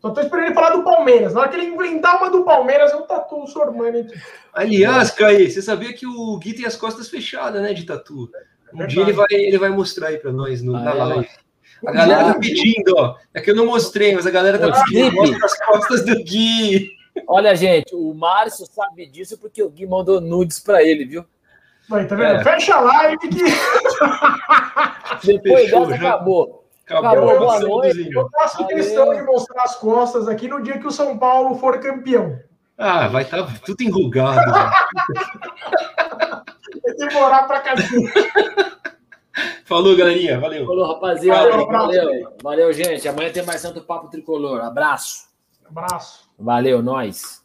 Só tô esperando ele falar do Palmeiras. Na hora que ele inventar uma do Palmeiras, eu tatuo o Sormani aqui. Aliás, Caí, você sabia que o Gui tem as costas fechadas, né, de tatu? Um é dia ele vai, ele vai mostrar aí para nós no, ah, na é. live. A galera tá pedindo, ó. É que eu não mostrei, mas a galera tá pedindo. Mostra as costas do Gui. Olha, gente, o Márcio sabe disso porque o Gui mandou nudes para ele, viu? Vai, tá vendo? É. Fecha a live que. Depois Fechou, dessa, já. acabou. Acabou, acabou boa noite. Eu faço Valeu. questão de mostrar as costas aqui no dia que o São Paulo for campeão. Ah, vai estar tá tudo enrugado. vai demorar pra cacete. Falou, galerinha. Valeu. Falou, rapaziada. Valeu, valeu. valeu, gente. Amanhã tem mais Santo Papo Tricolor. Abraço. Abraço. Valeu, nós.